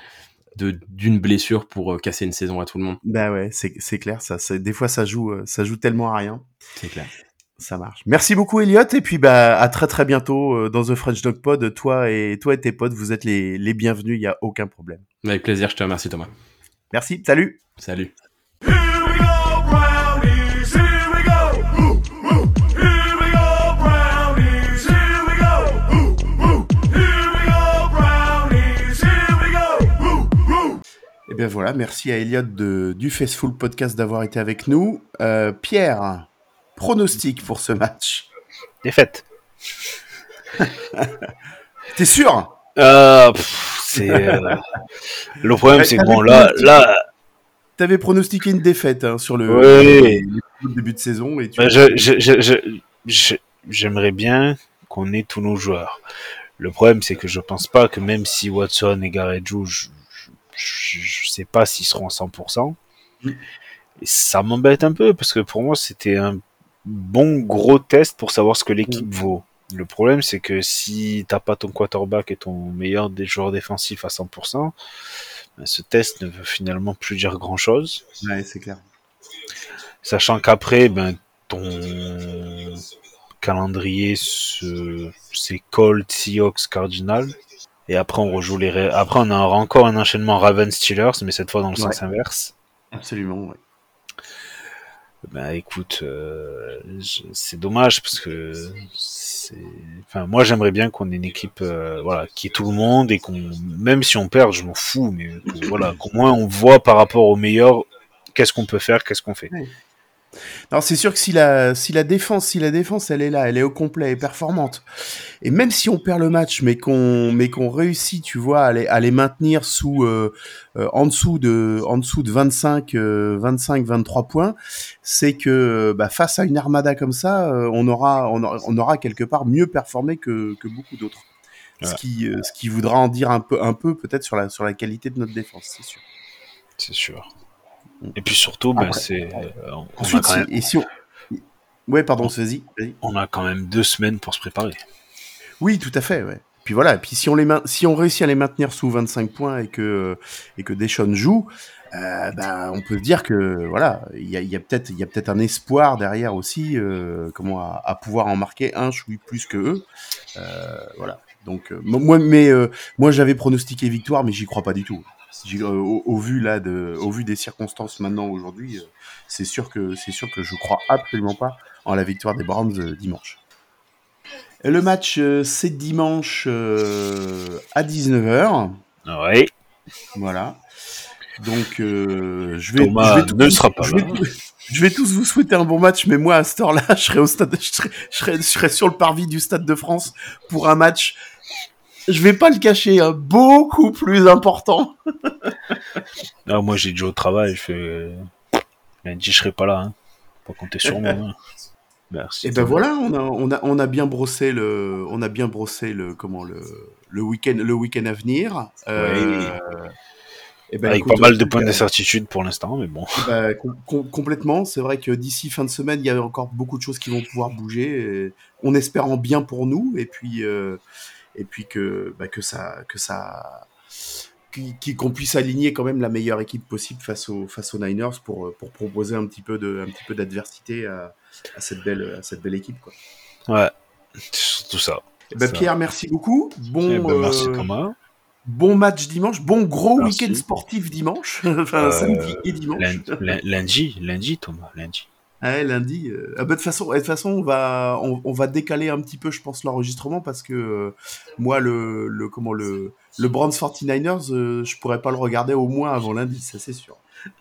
Speaker 4: de- d'une blessure pour euh, casser une saison à tout le monde.
Speaker 2: Bah ouais, c'est clair ça. Des fois ça joue euh, ça joue tellement à rien.
Speaker 4: C'est clair.
Speaker 2: Ça marche. Merci beaucoup Elliot et puis bah à très très bientôt euh, dans The French Dog Pod. Toi et toi et tes potes, vous êtes les, les bienvenus, il y a aucun problème.
Speaker 4: Avec plaisir. Je te remercie, Thomas.
Speaker 2: Merci, salut.
Speaker 4: Salut.
Speaker 2: Et bien voilà, merci à Elliot de, du Faceful Podcast d'avoir été avec nous. Euh, Pierre, pronostic pour ce match.
Speaker 1: Défaite.
Speaker 2: T'es sûr?
Speaker 1: Euh, c'est euh, le problème, c'est que bon là, là,
Speaker 2: T'avais pronostiqué une défaite hein, sur le,
Speaker 1: Ouais.
Speaker 2: le début de saison et tu
Speaker 1: bah, je- je- je- je- je- j'aimerais bien qu'on ait tous nos joueurs. Le problème, c'est que je pense pas que même si Watson et Garrett jouent, je, je sais pas s'ils seront à 100%.
Speaker 2: Mm.
Speaker 1: Et ça m'embête un peu parce que pour moi, c'était un bon gros test pour savoir ce que l'équipe vaut. Le problème, c'est que si t'as pas ton quarterback et ton meilleur des joueurs défensifs à 100%, ben, ce test ne veut finalement plus dire grand chose.
Speaker 2: Ouais, c'est clair.
Speaker 1: Sachant qu'après, ben, ton calendrier, c'est Colts, Seahawks, Cardinal. Et après, on rejoue les, après, on aura encore un enchaînement Ravens Steelers, mais cette fois dans le sens inverse.
Speaker 2: Absolument, ouais.
Speaker 1: Ben, écoute, euh, c'est dommage parce que c'est, enfin, moi, j'aimerais bien qu'on ait une équipe, euh, voilà, qui est tout le monde et qu'on, même si on perd, je m'en fous, mais que, voilà, qu'au moins on voit par rapport aux meilleurs, qu'est-ce qu'on peut faire, qu'est-ce qu'on fait.
Speaker 2: C'est sûr que si la, si la défense, si la défense, elle est là, elle est au complet et performante, et même si on perd le match, mais qu'on, mais qu'on réussit, tu vois, à les, à les maintenir sous, euh, euh, en dessous de, en dessous de 25, euh, 25, 23 points, c'est que, bah, face à une armada comme ça, on aura, on aura, on aura quelque part mieux performé que, que beaucoup d'autres. Ce qui, ce qui voudra en dire un peu, un peu peut-être sur la, sur la qualité de notre défense, c'est sûr.
Speaker 1: C'est sûr. Et puis surtout, ben, c'est, euh, on, a
Speaker 2: Ensuite,
Speaker 1: quand
Speaker 2: si-
Speaker 1: même,
Speaker 2: et si on, ouais, pardon, vas-y,
Speaker 1: on a quand même deux semaines pour se préparer.
Speaker 2: Oui, tout à fait, ouais. Puis voilà, et puis si on les si on réussit à les maintenir sous 25 points et que et que Deschamps joue, euh, ben on peut dire que voilà, il y a, y a peut-être un espoir derrière aussi, euh, comment à, à pouvoir en marquer un chouï plus que eux. Euh, voilà. Donc moi mais moi j'avais pronostiqué victoire, mais j'y crois pas du tout. Euh, au, au vu là de au vu des circonstances maintenant aujourd'hui, euh, c'est sûr que c'est sûr que je crois absolument pas en la victoire des Browns euh, dimanche. Le match, c'est dimanche euh, à 19h.
Speaker 1: Oui.
Speaker 2: Voilà. Donc, euh, je vais,
Speaker 1: Thomas
Speaker 2: je vais tous
Speaker 1: ne
Speaker 2: vous-
Speaker 1: sera pas
Speaker 2: je vais,
Speaker 1: là.
Speaker 2: je vais tous vous souhaiter un bon match, mais moi, à cette heure-là, je serai au stade, je serai, je serai, je serai sur le parvis du Stade de France pour un match. Je vais pas le cacher, hein, beaucoup plus important.
Speaker 1: Moi, j'ai dit au travail, je fais, m'a dit, je serai pas là, hein. Pas compter sur moi. hein. Merci.
Speaker 2: Et ben voilà, on a, on a, on a bien brossé le, on a bien brossé le, comment le, le week-end, le week-end à venir. Euh, et ben,
Speaker 1: Avec
Speaker 2: écoute,
Speaker 1: pas mal de points d'incertitude pour l'instant, mais bon.
Speaker 2: Bah, com- com- complètement. C'est vrai que d'ici fin de semaine, il y a encore beaucoup de choses qui vont pouvoir bouger. on espère en bien pour nous, et puis euh, et puis que bah, que ça que ça qu'on puisse aligner quand même la meilleure équipe possible face aux face aux Niners pour pour proposer un petit peu de un petit peu d'adversité à, à cette belle à cette belle équipe quoi.
Speaker 1: Ouais. Ça.
Speaker 2: Eh ben,
Speaker 1: Ça.
Speaker 2: Pierre, merci beaucoup. Bon,
Speaker 1: Eh ben, merci
Speaker 2: euh,
Speaker 1: Thomas.
Speaker 2: Bon match dimanche, bon gros week-end sportif dimanche, enfin
Speaker 1: Euh,
Speaker 2: samedi et dimanche.
Speaker 1: Lun- lun- Lundi, lundi, Thomas, lundi.
Speaker 2: Ouais, lundi. euh, ah bah, de toute façon, de toute façon, on va, on, on va décaler un petit peu, je pense, l'enregistrement parce que euh, moi, le, le, comment le, le Browns 49ers, euh, je pourrais pas le regarder au moins avant lundi, ça c'est sûr.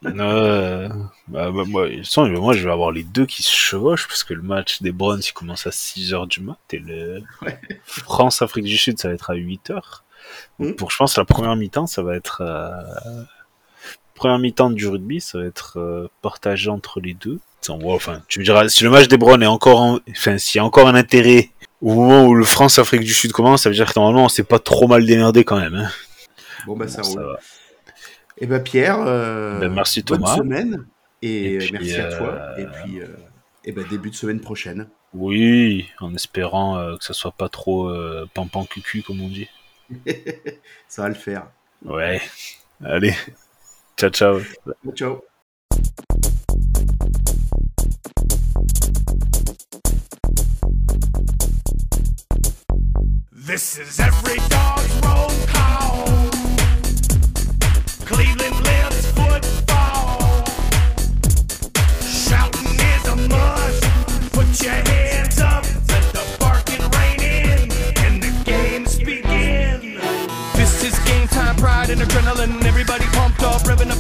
Speaker 1: Euh, bah, bah, moi, de façon, moi, je vais avoir les deux qui se chevauchent parce que le match des Browns il commence à 6h du mat et le
Speaker 2: Ouais.
Speaker 1: France-Afrique du Sud ça va être à 8h. Donc,
Speaker 2: Mhm.
Speaker 1: pour, je pense, la première mi-temps, ça va être. euh, Première mi-temps du rugby, ça va être euh, partagé entre les deux. Enfin, tu me diras, si le match des Browns est encore en... Enfin, s'il y a encore un intérêt au moment où le France-Afrique du Sud commence, ça veut dire que normalement, on s'est pas trop mal démerdé quand même. Hein.
Speaker 2: Bon, bah ça roule.
Speaker 1: va.
Speaker 2: Et bah Pierre, euh,
Speaker 1: Ben, merci,
Speaker 2: bonne
Speaker 1: Thomas.
Speaker 2: semaine et,
Speaker 1: Et puis,
Speaker 2: merci à toi.
Speaker 1: euh,
Speaker 2: Et puis, euh, et bah, début de semaine prochaine.
Speaker 1: Oui, en espérant euh, que ça soit pas trop euh, pampan cucu comme on dit.
Speaker 2: ça va le faire.
Speaker 1: Ouais. Allez. Ciao ciao.
Speaker 2: Ciao.
Speaker 3: This is every dog's roll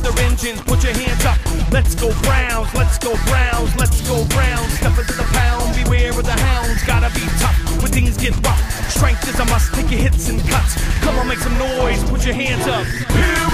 Speaker 3: their engines. Put your hands up. Let's go Browns, let's go Browns, let's go Browns. Step into the pound, beware of the hounds. Gotta be tough when things get rough. Strength is a must, take your hits and cuts. Come on, make some noise, put your hands up. Here